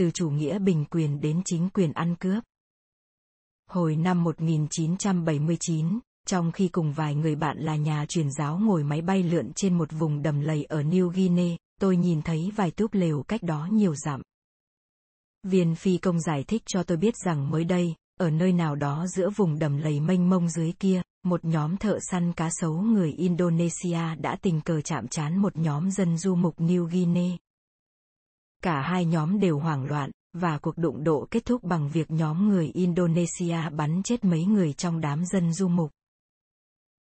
từ chủ nghĩa bình quyền đến chính quyền ăn cướp. Hồi năm 1979, trong khi cùng vài người bạn là nhà truyền giáo ngồi máy bay lượn trên một vùng đầm lầy ở New Guinea, tôi nhìn thấy vài túp lều cách đó nhiều dặm. Viên phi công giải thích cho tôi biết rằng mới đây, ở nơi nào đó giữa vùng đầm lầy mênh mông dưới kia, một nhóm thợ săn cá sấu người Indonesia đã tình cờ chạm trán một nhóm dân du mục New Guinea. Cả hai nhóm đều hoảng loạn, và cuộc đụng độ kết thúc bằng việc nhóm người Indonesia bắn chết mấy người trong đám dân du mục.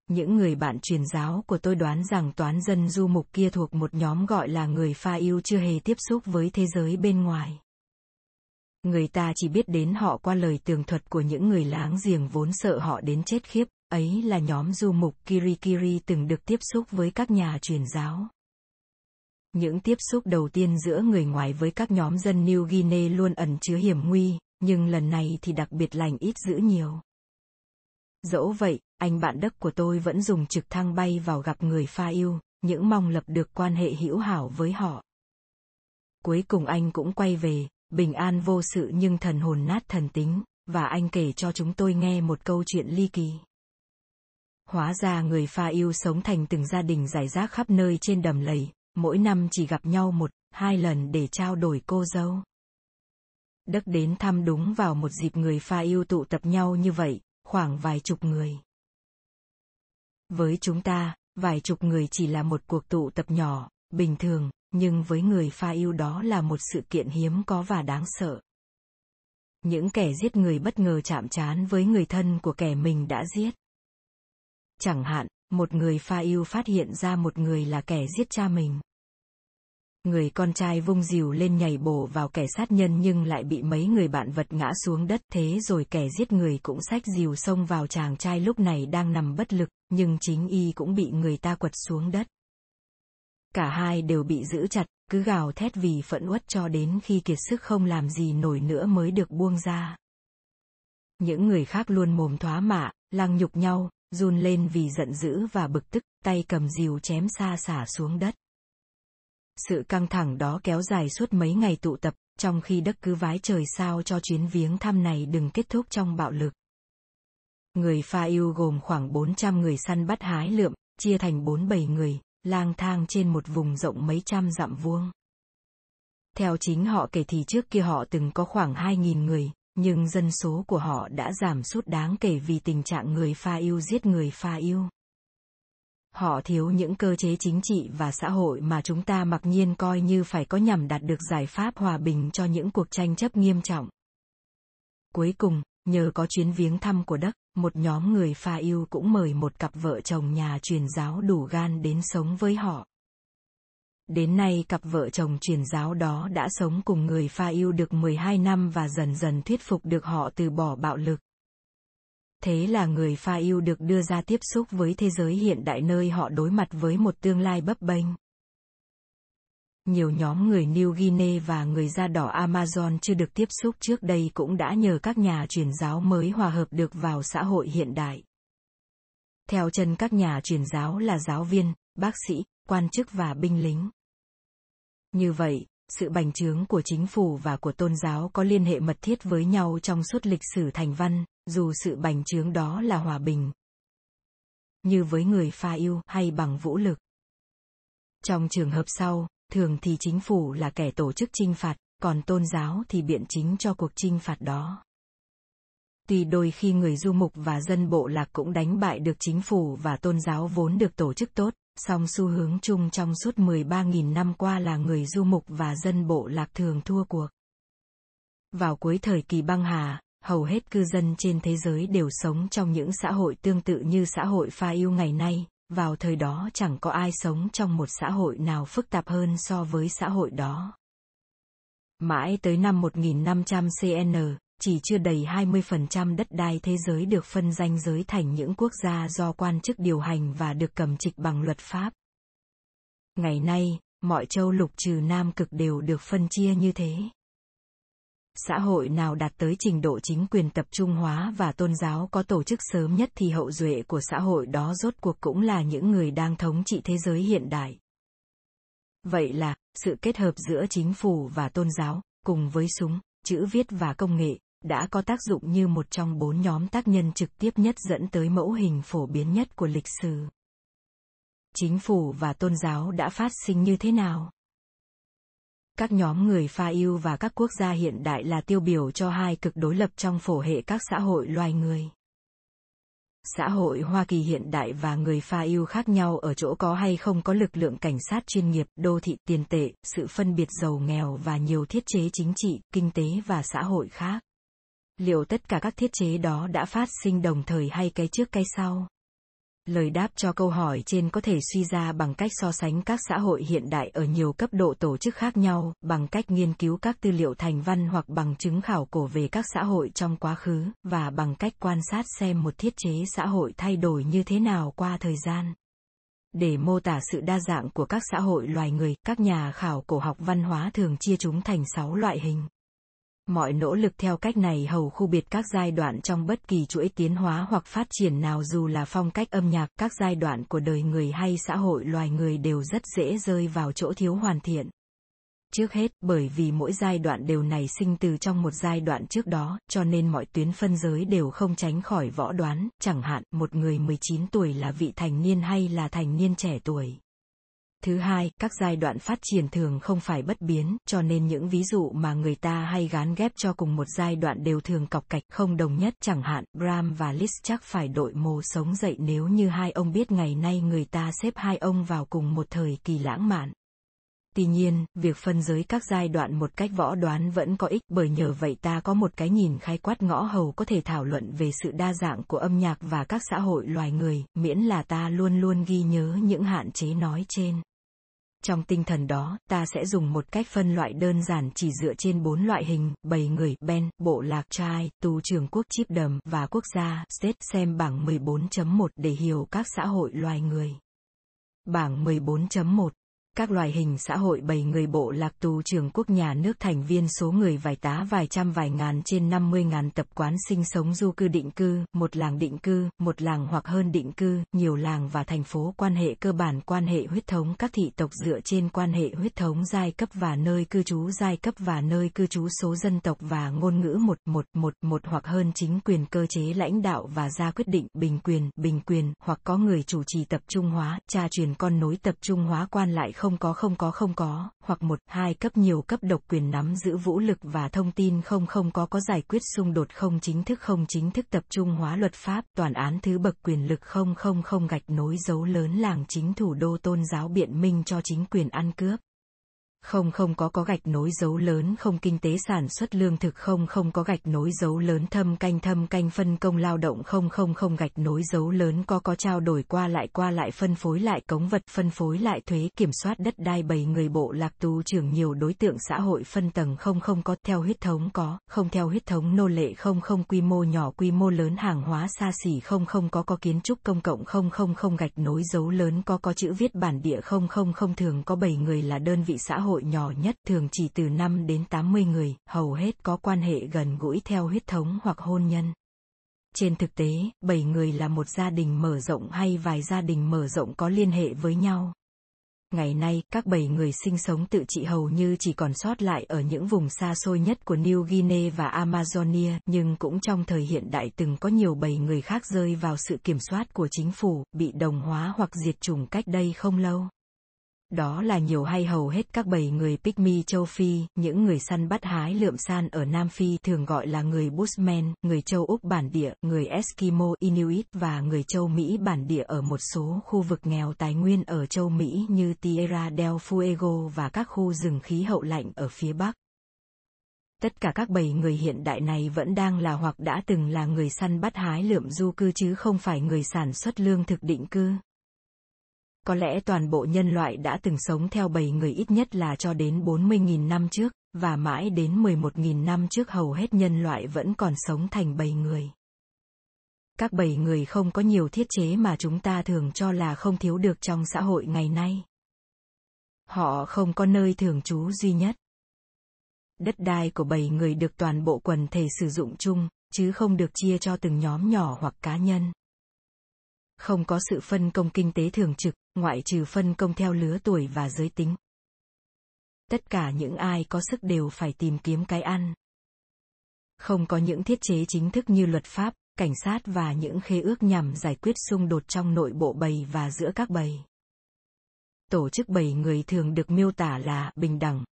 Những người bạn truyền giáo của tôi đoán rằng toán dân du mục kia thuộc một nhóm gọi là người pha yêu chưa hề tiếp xúc với thế giới bên ngoài. Người ta chỉ biết đến họ qua lời tường thuật của những người láng giềng vốn sợ họ đến chết khiếp, ấy là nhóm du mục Kirikiri từng được tiếp xúc với các nhà truyền giáo. Những tiếp xúc đầu tiên giữa người ngoài với các nhóm dân New Guinea luôn ẩn chứa hiểm nguy, nhưng lần này thì đặc biệt lành ít dữ nhiều. Dẫu vậy, anh bạn đất của tôi vẫn dùng trực thăng bay vào gặp người pha yêu, những mong lập được quan hệ hữu hảo với họ. Cuối cùng anh cũng quay về, bình an vô sự nhưng thần hồn nát thần tính, và anh kể cho chúng tôi nghe một câu chuyện ly kỳ. Hóa ra người pha yêu sống thành từng gia đình giải rác khắp nơi trên đầm lầy, mỗi năm chỉ gặp nhau một, hai lần để trao đổi cô dâu. Đức đến thăm đúng vào một dịp người pha yêu tụ tập nhau như vậy, khoảng vài chục người. Với chúng ta, vài chục người chỉ là một cuộc tụ tập nhỏ, bình thường, nhưng với người pha yêu đó là một sự kiện hiếm có và đáng sợ. Những kẻ giết người bất ngờ chạm trán với người thân của kẻ mình đã giết. Chẳng hạn, một người pha yêu phát hiện ra một người là kẻ giết cha mình. Người con trai vung dìu lên nhảy bổ vào kẻ sát nhân nhưng lại bị mấy người bạn vật ngã xuống đất thế rồi kẻ giết người cũng xách dìu xông vào chàng trai lúc này đang nằm bất lực, nhưng chính y cũng bị người ta quật xuống đất. Cả hai đều bị giữ chặt, cứ gào thét vì phẫn uất cho đến khi kiệt sức không làm gì nổi nữa mới được buông ra. Những người khác luôn mồm thoá mạ, lăng nhục nhau, run lên vì giận dữ và bực tức, tay cầm dìu chém xa xả xuống đất. Sự căng thẳng đó kéo dài suốt mấy ngày tụ tập, trong khi đất cứ vái trời sao cho chuyến viếng thăm này đừng kết thúc trong bạo lực. Người pha yêu gồm khoảng 400 người săn bắt hái lượm, chia thành 4-7 người, lang thang trên một vùng rộng mấy trăm dặm vuông. Theo chính họ kể thì trước kia họ từng có khoảng 2.000 người, nhưng dân số của họ đã giảm sút đáng kể vì tình trạng người pha yêu giết người pha yêu. Họ thiếu những cơ chế chính trị và xã hội mà chúng ta mặc nhiên coi như phải có nhằm đạt được giải pháp hòa bình cho những cuộc tranh chấp nghiêm trọng. Cuối cùng, nhờ có chuyến viếng thăm của đất, một nhóm người pha yêu cũng mời một cặp vợ chồng nhà truyền giáo đủ gan đến sống với họ. Đến nay cặp vợ chồng truyền giáo đó đã sống cùng người pha yêu được 12 năm và dần dần thuyết phục được họ từ bỏ bạo lực. Thế là người pha yêu được đưa ra tiếp xúc với thế giới hiện đại nơi họ đối mặt với một tương lai bấp bênh. Nhiều nhóm người New Guinea và người da đỏ Amazon chưa được tiếp xúc trước đây cũng đã nhờ các nhà truyền giáo mới hòa hợp được vào xã hội hiện đại. Theo chân các nhà truyền giáo là giáo viên, bác sĩ, quan chức và binh lính. Như vậy, sự bành trướng của chính phủ và của tôn giáo có liên hệ mật thiết với nhau trong suốt lịch sử thành văn, dù sự bành trướng đó là hòa bình. Như với người pha yêu hay bằng vũ lực. Trong trường hợp sau, thường thì chính phủ là kẻ tổ chức trinh phạt, còn tôn giáo thì biện chính cho cuộc trinh phạt đó. Tuy đôi khi người du mục và dân bộ lạc cũng đánh bại được chính phủ và tôn giáo vốn được tổ chức tốt, song xu hướng chung trong suốt 13.000 năm qua là người du mục và dân bộ lạc thường thua cuộc. Vào cuối thời kỳ băng hà, hầu hết cư dân trên thế giới đều sống trong những xã hội tương tự như xã hội pha yêu ngày nay, vào thời đó chẳng có ai sống trong một xã hội nào phức tạp hơn so với xã hội đó. Mãi tới năm 1500 CN, chỉ chưa đầy 20% đất đai thế giới được phân danh giới thành những quốc gia do quan chức điều hành và được cầm trịch bằng luật pháp. Ngày nay, mọi châu lục trừ Nam cực đều được phân chia như thế. Xã hội nào đạt tới trình độ chính quyền tập trung hóa và tôn giáo có tổ chức sớm nhất thì hậu duệ của xã hội đó rốt cuộc cũng là những người đang thống trị thế giới hiện đại. Vậy là, sự kết hợp giữa chính phủ và tôn giáo, cùng với súng, chữ viết và công nghệ, đã có tác dụng như một trong bốn nhóm tác nhân trực tiếp nhất dẫn tới mẫu hình phổ biến nhất của lịch sử. Chính phủ và tôn giáo đã phát sinh như thế nào? Các nhóm người pha yêu và các quốc gia hiện đại là tiêu biểu cho hai cực đối lập trong phổ hệ các xã hội loài người. Xã hội Hoa Kỳ hiện đại và người pha yêu khác nhau ở chỗ có hay không có lực lượng cảnh sát chuyên nghiệp, đô thị tiền tệ, sự phân biệt giàu nghèo và nhiều thiết chế chính trị, kinh tế và xã hội khác. Liệu tất cả các thiết chế đó đã phát sinh đồng thời hay cái trước cái sau? Lời đáp cho câu hỏi trên có thể suy ra bằng cách so sánh các xã hội hiện đại ở nhiều cấp độ tổ chức khác nhau, bằng cách nghiên cứu các tư liệu thành văn hoặc bằng chứng khảo cổ về các xã hội trong quá khứ, và bằng cách quan sát xem một thiết chế xã hội thay đổi như thế nào qua thời gian. Để mô tả sự đa dạng của các xã hội loài người, các nhà khảo cổ học văn hóa thường chia chúng thành 6 loại hình. Mọi nỗ lực theo cách này hầu khu biệt các giai đoạn trong bất kỳ chuỗi tiến hóa hoặc phát triển nào dù là phong cách âm nhạc, các giai đoạn của đời người hay xã hội loài người đều rất dễ rơi vào chỗ thiếu hoàn thiện. Trước hết, bởi vì mỗi giai đoạn đều nảy sinh từ trong một giai đoạn trước đó, cho nên mọi tuyến phân giới đều không tránh khỏi võ đoán, chẳng hạn, một người 19 tuổi là vị thành niên hay là thành niên trẻ tuổi. Thứ hai, các giai đoạn phát triển thường không phải bất biến, cho nên những ví dụ mà người ta hay gán ghép cho cùng một giai đoạn đều thường cọc cạch không đồng nhất, chẳng hạn, Bram và Liszt chắc phải đội mồ sống dậy nếu như hai ông biết ngày nay người ta xếp hai ông vào cùng một thời kỳ lãng mạn. Tuy nhiên, việc phân giới các giai đoạn một cách võ đoán vẫn có ích bởi nhờ vậy ta có một cái nhìn khái quát ngõ hầu có thể thảo luận về sự đa dạng của âm nhạc và các xã hội loài người, miễn là ta luôn luôn ghi nhớ những hạn chế nói trên. Trong tinh thần đó, ta sẽ dùng một cách phân loại đơn giản chỉ dựa trên bốn loại hình, bầy người, ben, bộ lạc trai, tù trường quốc chíp đầm và quốc gia, state xem bảng 14.1 để hiểu các xã hội loài người. Bảng 14.1 các loài hình xã hội bầy người bộ lạc tù trường quốc nhà nước thành viên số người vài tá vài trăm vài ngàn trên 50 ngàn tập quán sinh sống du cư định cư, một làng định cư, một làng hoặc hơn định cư, nhiều làng và thành phố quan hệ cơ bản quan hệ huyết thống. Các thị tộc dựa trên quan hệ huyết thống giai cấp và nơi cư trú giai cấp và nơi cư trú số dân tộc và ngôn ngữ một một một một hoặc hơn chính quyền cơ chế lãnh đạo và ra quyết định bình quyền bình quyền hoặc có người chủ trì tập trung hóa, cha truyền con nối tập trung hóa quan lại không không có không có không có, hoặc một, hai cấp nhiều cấp độc quyền nắm giữ vũ lực và thông tin không không có có giải quyết xung đột không chính thức không chính thức tập trung hóa luật pháp, toàn án thứ bậc quyền lực không không không gạch nối dấu lớn làng chính thủ đô tôn giáo biện minh cho chính quyền ăn cướp không không có có gạch nối dấu lớn, không kinh tế sản xuất lương thực, không không có gạch nối dấu lớn, thâm canh thâm canh phân công lao động, không không không gạch nối dấu lớn, có có trao đổi qua lại qua lại phân phối lại cống vật, phân phối lại thuế, kiểm soát đất đai bầy người bộ, lạc tù, trưởng nhiều đối tượng xã hội phân tầng, không không có, theo huyết thống có, không, theo huyết thống nô lệ, không không, quy mô nhỏ, quy mô lớn, hàng hóa xa xỉ, không không có có kiến trúc công cộng, không không không gạch nối dấu lớn, có có chữ viết bản địa, không không không thường, có bảy người là đơn vị xã hội hội nhỏ nhất thường chỉ từ 5 đến 80 người, hầu hết có quan hệ gần gũi theo huyết thống hoặc hôn nhân. Trên thực tế, 7 người là một gia đình mở rộng hay vài gia đình mở rộng có liên hệ với nhau. Ngày nay, các bảy người sinh sống tự trị hầu như chỉ còn sót lại ở những vùng xa xôi nhất của New Guinea và Amazonia, nhưng cũng trong thời hiện đại từng có nhiều bảy người khác rơi vào sự kiểm soát của chính phủ, bị đồng hóa hoặc diệt chủng cách đây không lâu. Đó là nhiều hay hầu hết các bầy người Pygmy châu Phi, những người săn bắt hái lượm san ở Nam Phi thường gọi là người Bushman, người châu Úc bản địa, người Eskimo Inuit và người châu Mỹ bản địa ở một số khu vực nghèo tài nguyên ở châu Mỹ như Tierra del Fuego và các khu rừng khí hậu lạnh ở phía Bắc. Tất cả các bầy người hiện đại này vẫn đang là hoặc đã từng là người săn bắt hái lượm du cư chứ không phải người sản xuất lương thực định cư. Có lẽ toàn bộ nhân loại đã từng sống theo bầy người ít nhất là cho đến 40.000 năm trước, và mãi đến 11.000 năm trước hầu hết nhân loại vẫn còn sống thành bầy người. Các bầy người không có nhiều thiết chế mà chúng ta thường cho là không thiếu được trong xã hội ngày nay. Họ không có nơi thường trú duy nhất. Đất đai của bầy người được toàn bộ quần thể sử dụng chung, chứ không được chia cho từng nhóm nhỏ hoặc cá nhân. Không có sự phân công kinh tế thường trực, ngoại trừ phân công theo lứa tuổi và giới tính. Tất cả những ai có sức đều phải tìm kiếm cái ăn. Không có những thiết chế chính thức như luật pháp, cảnh sát và những khế ước nhằm giải quyết xung đột trong nội bộ bầy và giữa các bầy. Tổ chức bầy người thường được miêu tả là bình đẳng.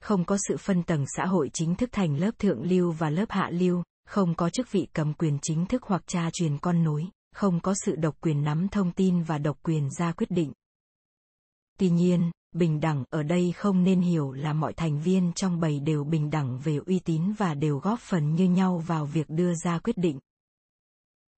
Không có sự phân tầng xã hội chính thức thành lớp thượng lưu và lớp hạ lưu, không có chức vị cầm quyền chính thức hoặc cha truyền con nối, không có sự độc quyền nắm thông tin và độc quyền ra quyết định. Tuy nhiên, bình đẳng ở đây không nên hiểu là mọi thành viên trong bầy đều bình đẳng về uy tín và đều góp phần như nhau vào việc đưa ra quyết định.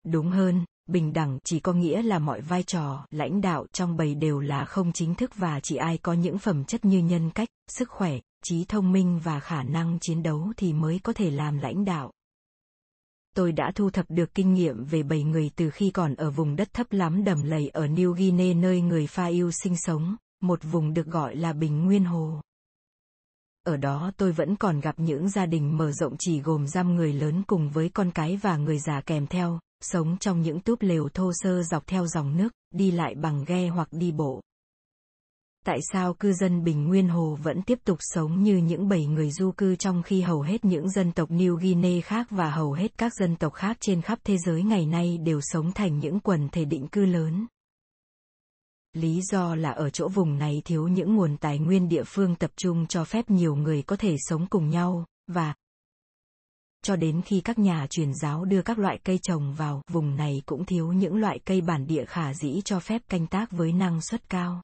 Đúng hơn, bình đẳng chỉ có nghĩa là mọi vai trò lãnh đạo trong bầy đều là không chính thức và chỉ ai có những phẩm chất như nhân cách, sức khỏe, trí thông minh và khả năng chiến đấu thì mới có thể làm lãnh đạo. Tôi đã thu thập được kinh nghiệm về bầy người từ khi còn ở vùng đất thấp lắm đầm lầy ở New Guinea nơi người Pha yêu sinh sống, một vùng được gọi là Bình Nguyên Hồ. Ở đó tôi vẫn còn gặp những gia đình mở rộng chỉ gồm giam người lớn cùng với con cái và người già kèm theo, sống trong những túp lều thô sơ dọc theo dòng nước, đi lại bằng ghe hoặc đi bộ. Tại sao cư dân Bình Nguyên Hồ vẫn tiếp tục sống như những bầy người du cư trong khi hầu hết những dân tộc New Guinea khác và hầu hết các dân tộc khác trên khắp thế giới ngày nay đều sống thành những quần thể định cư lớn? Lý do là ở chỗ vùng này thiếu những nguồn tài nguyên địa phương tập trung cho phép nhiều người có thể sống cùng nhau, và cho đến khi các nhà truyền giáo đưa các loại cây trồng vào, vùng này cũng thiếu những loại cây bản địa khả dĩ cho phép canh tác với năng suất cao.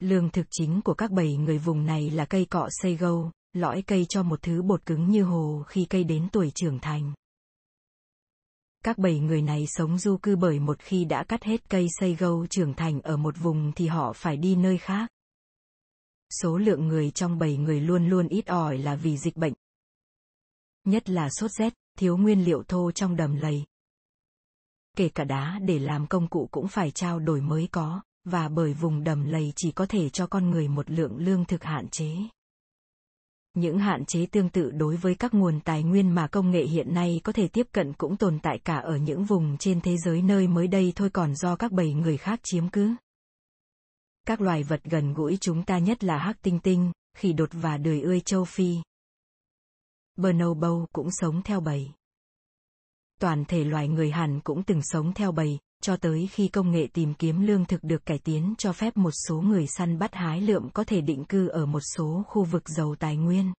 Lương thực chính của các bầy người vùng này là cây cọ xây gâu, lõi cây cho một thứ bột cứng như hồ khi cây đến tuổi trưởng thành. Các bầy người này sống du cư bởi một khi đã cắt hết cây xây gâu trưởng thành ở một vùng thì họ phải đi nơi khác. Số lượng người trong bầy người luôn luôn ít ỏi là vì dịch bệnh. Nhất là sốt rét, thiếu nguyên liệu thô trong đầm lầy. Kể cả đá để làm công cụ cũng phải trao đổi mới có, và bởi vùng đầm lầy chỉ có thể cho con người một lượng lương thực hạn chế. Những hạn chế tương tự đối với các nguồn tài nguyên mà công nghệ hiện nay có thể tiếp cận cũng tồn tại cả ở những vùng trên thế giới nơi mới đây thôi còn do các bầy người khác chiếm cứ. Các loài vật gần gũi chúng ta nhất là hắc tinh tinh, khỉ đột và đười ươi châu Phi. Bonobo cũng sống theo bầy. Toàn thể loài người Hàn cũng từng sống theo bầy, cho tới khi công nghệ tìm kiếm lương thực được cải tiến cho phép một số người săn bắt hái lượm có thể định cư ở một số khu vực giàu tài nguyên.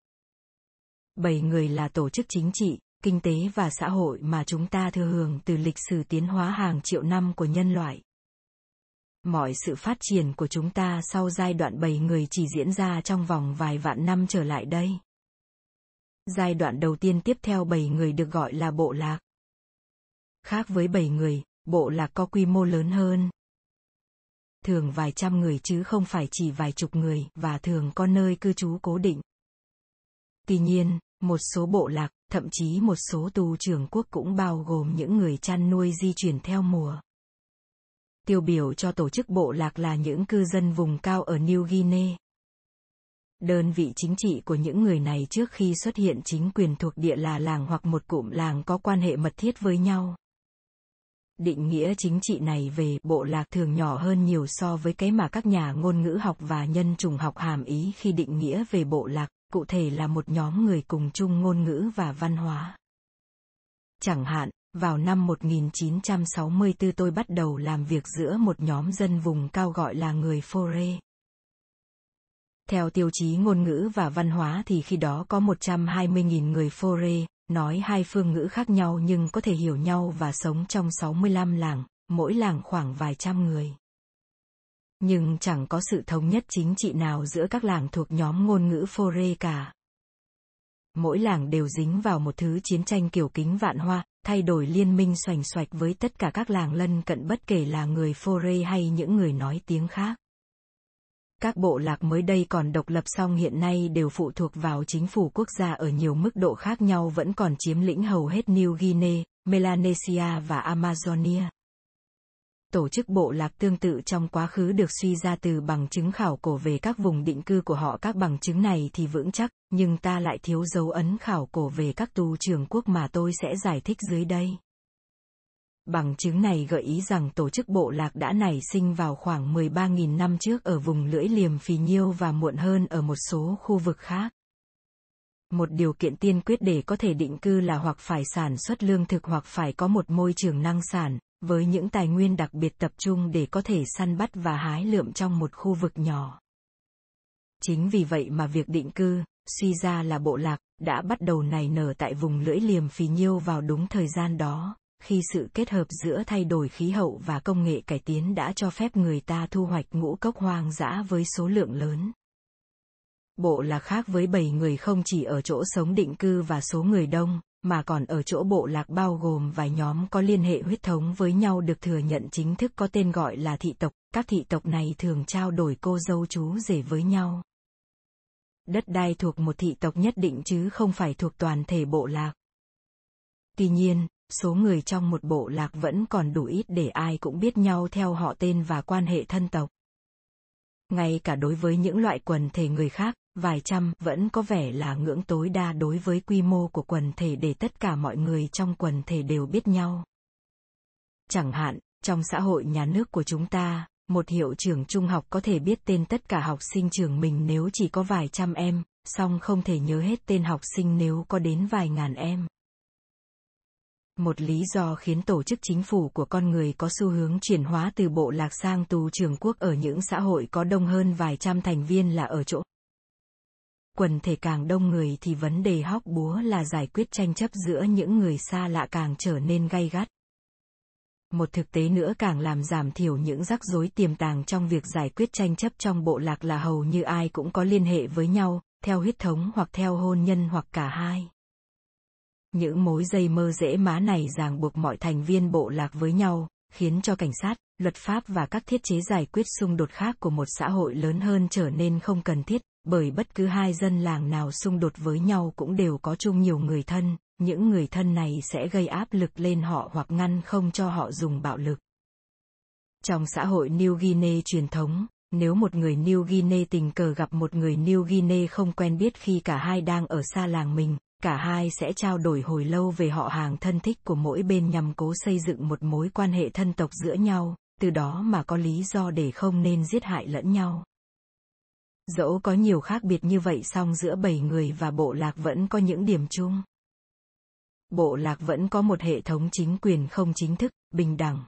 Bảy người là tổ chức chính trị, kinh tế và xã hội mà chúng ta thừa hưởng từ lịch sử tiến hóa hàng triệu năm của nhân loại. Mọi sự phát triển của chúng ta sau giai đoạn bảy người chỉ diễn ra trong vòng vài vạn năm trở lại đây. Giai đoạn đầu tiên tiếp theo bảy người được gọi là bộ lạc. Khác với bảy người, bộ lạc có quy mô lớn hơn. Thường vài trăm người chứ không phải chỉ vài chục người và thường có nơi cư trú cố định. Tuy nhiên, một số bộ lạc, thậm chí một số tù trưởng quốc cũng bao gồm những người chăn nuôi di chuyển theo mùa. Tiêu biểu cho tổ chức bộ lạc là những cư dân vùng cao ở New Guinea. Đơn vị chính trị của những người này trước khi xuất hiện chính quyền thuộc địa là làng hoặc một cụm làng có quan hệ mật thiết với nhau định nghĩa chính trị này về bộ lạc thường nhỏ hơn nhiều so với cái mà các nhà ngôn ngữ học và nhân chủng học hàm ý khi định nghĩa về bộ lạc, cụ thể là một nhóm người cùng chung ngôn ngữ và văn hóa. Chẳng hạn, vào năm 1964 tôi bắt đầu làm việc giữa một nhóm dân vùng cao gọi là người Fore. Theo tiêu chí ngôn ngữ và văn hóa thì khi đó có 120.000 người Fore, nói hai phương ngữ khác nhau nhưng có thể hiểu nhau và sống trong 65 làng, mỗi làng khoảng vài trăm người. Nhưng chẳng có sự thống nhất chính trị nào giữa các làng thuộc nhóm ngôn ngữ Phore cả. Mỗi làng đều dính vào một thứ chiến tranh kiểu kính vạn hoa, thay đổi liên minh xoành xoạch với tất cả các làng lân cận bất kể là người Phore hay những người nói tiếng khác. Các bộ lạc mới đây còn độc lập song hiện nay đều phụ thuộc vào chính phủ quốc gia ở nhiều mức độ khác nhau vẫn còn chiếm lĩnh hầu hết New Guinea, Melanesia và Amazonia. Tổ chức bộ lạc tương tự trong quá khứ được suy ra từ bằng chứng khảo cổ về các vùng định cư của họ các bằng chứng này thì vững chắc, nhưng ta lại thiếu dấu ấn khảo cổ về các tù trường quốc mà tôi sẽ giải thích dưới đây. Bằng chứng này gợi ý rằng tổ chức bộ lạc đã nảy sinh vào khoảng 13.000 năm trước ở vùng lưỡi liềm phì nhiêu và muộn hơn ở một số khu vực khác. Một điều kiện tiên quyết để có thể định cư là hoặc phải sản xuất lương thực hoặc phải có một môi trường năng sản, với những tài nguyên đặc biệt tập trung để có thể săn bắt và hái lượm trong một khu vực nhỏ. Chính vì vậy mà việc định cư, suy ra là bộ lạc, đã bắt đầu nảy nở tại vùng lưỡi liềm phì nhiêu vào đúng thời gian đó, khi sự kết hợp giữa thay đổi khí hậu và công nghệ cải tiến đã cho phép người ta thu hoạch ngũ cốc hoang dã với số lượng lớn. Bộ lạc khác với bảy người không chỉ ở chỗ sống định cư và số người đông, mà còn ở chỗ bộ lạc bao gồm vài nhóm có liên hệ huyết thống với nhau được thừa nhận chính thức có tên gọi là thị tộc, các thị tộc này thường trao đổi cô dâu chú rể với nhau. Đất đai thuộc một thị tộc nhất định chứ không phải thuộc toàn thể bộ lạc. Tuy nhiên, số người trong một bộ lạc vẫn còn đủ ít để ai cũng biết nhau theo họ tên và quan hệ thân tộc. Ngay cả đối với những loại quần thể người khác, vài trăm vẫn có vẻ là ngưỡng tối đa đối với quy mô của quần thể để tất cả mọi người trong quần thể đều biết nhau. Chẳng hạn, trong xã hội nhà nước của chúng ta, một hiệu trưởng trung học có thể biết tên tất cả học sinh trường mình nếu chỉ có vài trăm em, song không thể nhớ hết tên học sinh nếu có đến vài ngàn em. Một lý do khiến tổ chức chính phủ của con người có xu hướng chuyển hóa từ bộ lạc sang tù trường quốc ở những xã hội có đông hơn vài trăm thành viên là ở chỗ quần thể càng đông người thì vấn đề hóc búa là giải quyết tranh chấp giữa những người xa lạ càng trở nên gay gắt. Một thực tế nữa càng làm giảm thiểu những rắc rối tiềm tàng trong việc giải quyết tranh chấp trong bộ lạc là hầu như ai cũng có liên hệ với nhau, theo huyết thống hoặc theo hôn nhân hoặc cả hai. Những mối dây mơ dễ má này ràng buộc mọi thành viên bộ lạc với nhau, khiến cho cảnh sát, luật pháp và các thiết chế giải quyết xung đột khác của một xã hội lớn hơn trở nên không cần thiết, bởi bất cứ hai dân làng nào xung đột với nhau cũng đều có chung nhiều người thân, những người thân này sẽ gây áp lực lên họ hoặc ngăn không cho họ dùng bạo lực. Trong xã hội New Guinea truyền thống, nếu một người New Guinea tình cờ gặp một người New Guinea không quen biết khi cả hai đang ở xa làng mình, cả hai sẽ trao đổi hồi lâu về họ hàng thân thích của mỗi bên nhằm cố xây dựng một mối quan hệ thân tộc giữa nhau, từ đó mà có lý do để không nên giết hại lẫn nhau. Dẫu có nhiều khác biệt như vậy song giữa bảy người và bộ lạc vẫn có những điểm chung. Bộ lạc vẫn có một hệ thống chính quyền không chính thức, bình đẳng.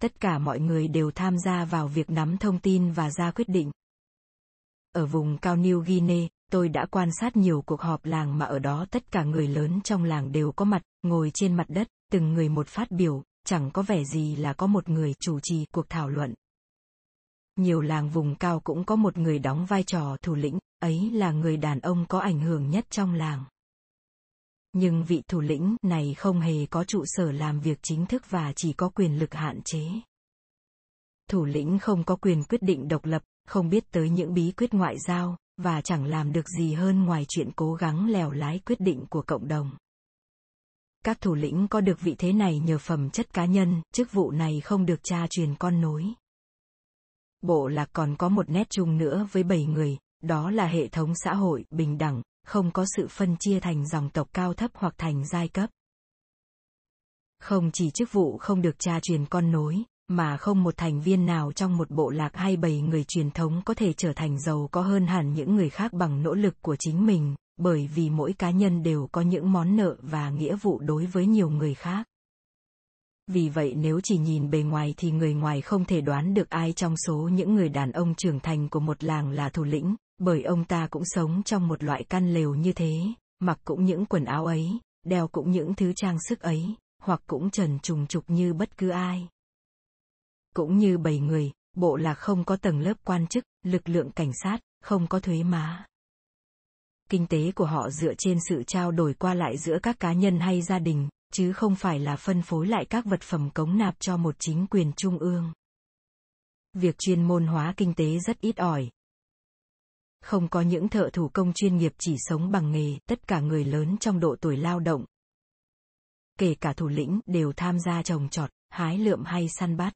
Tất cả mọi người đều tham gia vào việc nắm thông tin và ra quyết định. Ở vùng cao New Guinea, tôi đã quan sát nhiều cuộc họp làng mà ở đó tất cả người lớn trong làng đều có mặt, ngồi trên mặt đất, từng người một phát biểu, chẳng có vẻ gì là có một người chủ trì cuộc thảo luận. Nhiều làng vùng cao cũng có một người đóng vai trò thủ lĩnh, ấy là người đàn ông có ảnh hưởng nhất trong làng. Nhưng vị thủ lĩnh này không hề có trụ sở làm việc chính thức và chỉ có quyền lực hạn chế. Thủ lĩnh không có quyền quyết định độc lập, không biết tới những bí quyết ngoại giao, và chẳng làm được gì hơn ngoài chuyện cố gắng lèo lái quyết định của cộng đồng. Các thủ lĩnh có được vị thế này nhờ phẩm chất cá nhân, chức vụ này không được cha truyền con nối. Bộ lạc còn có một nét chung nữa với bảy người, đó là hệ thống xã hội bình đẳng, không có sự phân chia thành dòng tộc cao thấp hoặc thành giai cấp. Không chỉ chức vụ không được cha truyền con nối, mà không một thành viên nào trong một bộ lạc hay bầy người truyền thống có thể trở thành giàu có hơn hẳn những người khác bằng nỗ lực của chính mình, bởi vì mỗi cá nhân đều có những món nợ và nghĩa vụ đối với nhiều người khác. Vì vậy nếu chỉ nhìn bề ngoài thì người ngoài không thể đoán được ai trong số những người đàn ông trưởng thành của một làng là thủ lĩnh, bởi ông ta cũng sống trong một loại căn lều như thế, mặc cũng những quần áo ấy, đeo cũng những thứ trang sức ấy, hoặc cũng trần trùng trục như bất cứ ai. Cũng như bảy người, bộ là không có tầng lớp quan chức, lực lượng cảnh sát, không có thuế má. Kinh tế của họ dựa trên sự trao đổi qua lại giữa các cá nhân hay gia đình, chứ không phải là phân phối lại các vật phẩm cống nạp cho một chính quyền trung ương. Việc chuyên môn hóa kinh tế rất ít ỏi. Không có những thợ thủ công chuyên nghiệp chỉ sống bằng nghề, tất cả người lớn trong độ tuổi lao động, kể cả thủ lĩnh đều tham gia trồng trọt, hái lượm hay săn bắt.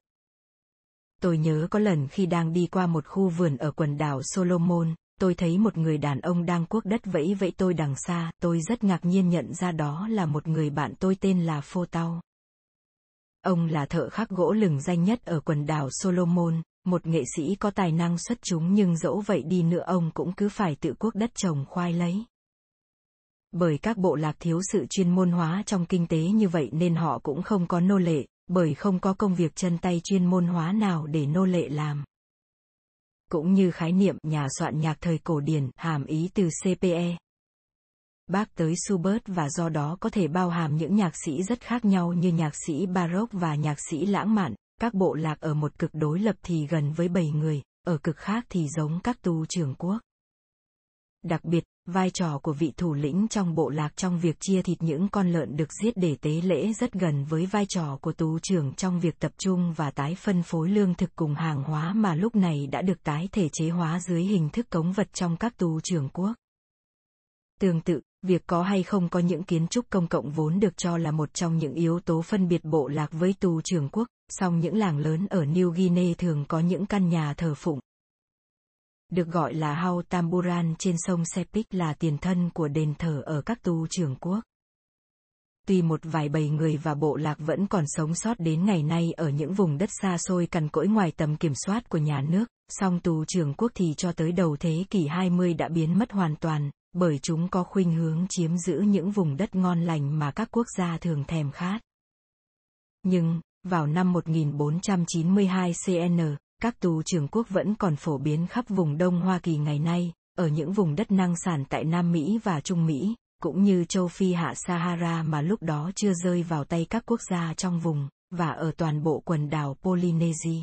Tôi nhớ có lần khi đang đi qua một khu vườn ở quần đảo Solomon, tôi thấy một người đàn ông đang cuốc đất vẫy vẫy tôi đằng xa, tôi rất ngạc nhiên nhận ra đó là một người bạn tôi tên là Phô Tao. Ông là thợ khắc gỗ lừng danh nhất ở quần đảo Solomon, một nghệ sĩ có tài năng xuất chúng nhưng dẫu vậy đi nữa ông cũng cứ phải tự cuốc đất trồng khoai lấy. Bởi các bộ lạc thiếu sự chuyên môn hóa trong kinh tế như vậy nên họ cũng không có nô lệ, bởi không có công việc chân tay chuyên môn hóa nào để nô lệ làm. Cũng như khái niệm nhà soạn nhạc thời cổ điển hàm ý từ CPE. Bác tới Schubert và do đó có thể bao hàm những nhạc sĩ rất khác nhau như nhạc sĩ Baroque và nhạc sĩ lãng mạn, các bộ lạc ở một cực đối lập thì gần với bảy người, ở cực khác thì giống các tu trưởng quốc. Đặc biệt, vai trò của vị thủ lĩnh trong bộ lạc trong việc chia thịt những con lợn được giết để tế lễ rất gần với vai trò của tú trưởng trong việc tập trung và tái phân phối lương thực cùng hàng hóa mà lúc này đã được tái thể chế hóa dưới hình thức cống vật trong các tú trưởng quốc. Tương tự, việc có hay không có những kiến trúc công cộng vốn được cho là một trong những yếu tố phân biệt bộ lạc với tù trưởng quốc, song những làng lớn ở New Guinea thường có những căn nhà thờ phụng, được gọi là Hau Tamburan trên sông Sepik là tiền thân của đền thờ ở các tu trưởng quốc. Tuy một vài bầy người và bộ lạc vẫn còn sống sót đến ngày nay ở những vùng đất xa xôi cằn cỗi ngoài tầm kiểm soát của nhà nước, song tù trưởng quốc thì cho tới đầu thế kỷ 20 đã biến mất hoàn toàn, bởi chúng có khuynh hướng chiếm giữ những vùng đất ngon lành mà các quốc gia thường thèm khát. Nhưng, vào năm 1492 CN, các tù trưởng quốc vẫn còn phổ biến khắp vùng Đông Hoa Kỳ ngày nay, ở những vùng đất năng sản tại Nam Mỹ và Trung Mỹ, cũng như châu Phi hạ Sahara mà lúc đó chưa rơi vào tay các quốc gia trong vùng, và ở toàn bộ quần đảo Polynesia.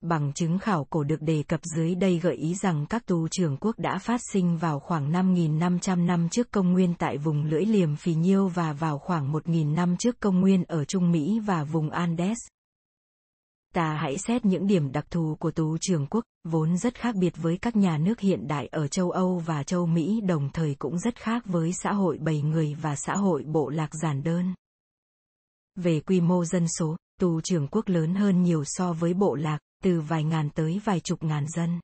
Bằng chứng khảo cổ được đề cập dưới đây gợi ý rằng các tù trưởng quốc đã phát sinh vào khoảng 5.500 năm trước công nguyên tại vùng lưỡi liềm phì nhiêu và vào khoảng 1.000 năm trước công nguyên ở Trung Mỹ và vùng Andes, Ta hãy xét những điểm đặc thù của tú trường quốc, vốn rất khác biệt với các nhà nước hiện đại ở châu Âu và châu Mỹ đồng thời cũng rất khác với xã hội bầy người và xã hội bộ lạc giản đơn. Về quy mô dân số, tù trưởng quốc lớn hơn nhiều so với bộ lạc, từ vài ngàn tới vài chục ngàn dân.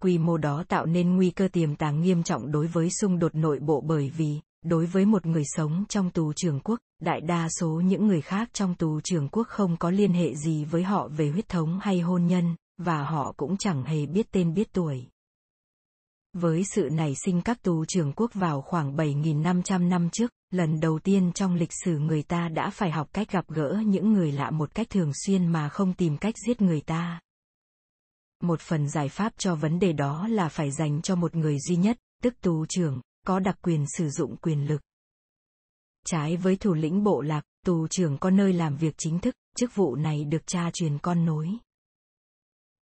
Quy mô đó tạo nên nguy cơ tiềm tàng nghiêm trọng đối với xung đột nội bộ bởi vì, đối với một người sống trong tù trưởng quốc, đại đa số những người khác trong tù trưởng quốc không có liên hệ gì với họ về huyết thống hay hôn nhân, và họ cũng chẳng hề biết tên biết tuổi. Với sự nảy sinh các tù trưởng quốc vào khoảng 7.500 năm trước, lần đầu tiên trong lịch sử người ta đã phải học cách gặp gỡ những người lạ một cách thường xuyên mà không tìm cách giết người ta. Một phần giải pháp cho vấn đề đó là phải dành cho một người duy nhất, tức tù trưởng, có đặc quyền sử dụng quyền lực. Trái với thủ lĩnh bộ lạc, tù trưởng có nơi làm việc chính thức, chức vụ này được cha truyền con nối.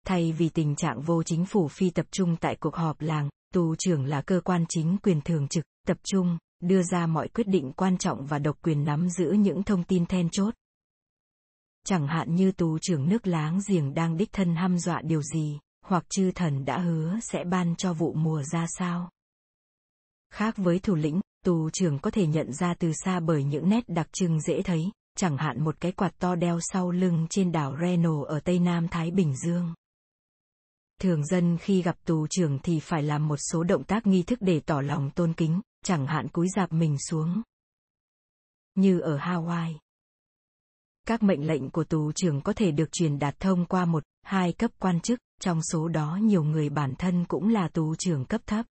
Thay vì tình trạng vô chính phủ phi tập trung tại cuộc họp làng, tù trưởng là cơ quan chính quyền thường trực, tập trung, đưa ra mọi quyết định quan trọng và độc quyền nắm giữ những thông tin then chốt. Chẳng hạn như tù trưởng nước láng giềng đang đích thân hăm dọa điều gì, hoặc chư thần đã hứa sẽ ban cho vụ mùa ra sao. Khác với thủ lĩnh, tù trưởng có thể nhận ra từ xa bởi những nét đặc trưng dễ thấy, chẳng hạn một cái quạt to đeo sau lưng trên đảo Reno ở Tây Nam Thái Bình Dương. Thường dân khi gặp tù trưởng thì phải làm một số động tác nghi thức để tỏ lòng tôn kính, chẳng hạn cúi dạp mình xuống. Như ở Hawaii. Các mệnh lệnh của tù trưởng có thể được truyền đạt thông qua một, hai cấp quan chức, trong số đó nhiều người bản thân cũng là tù trưởng cấp thấp.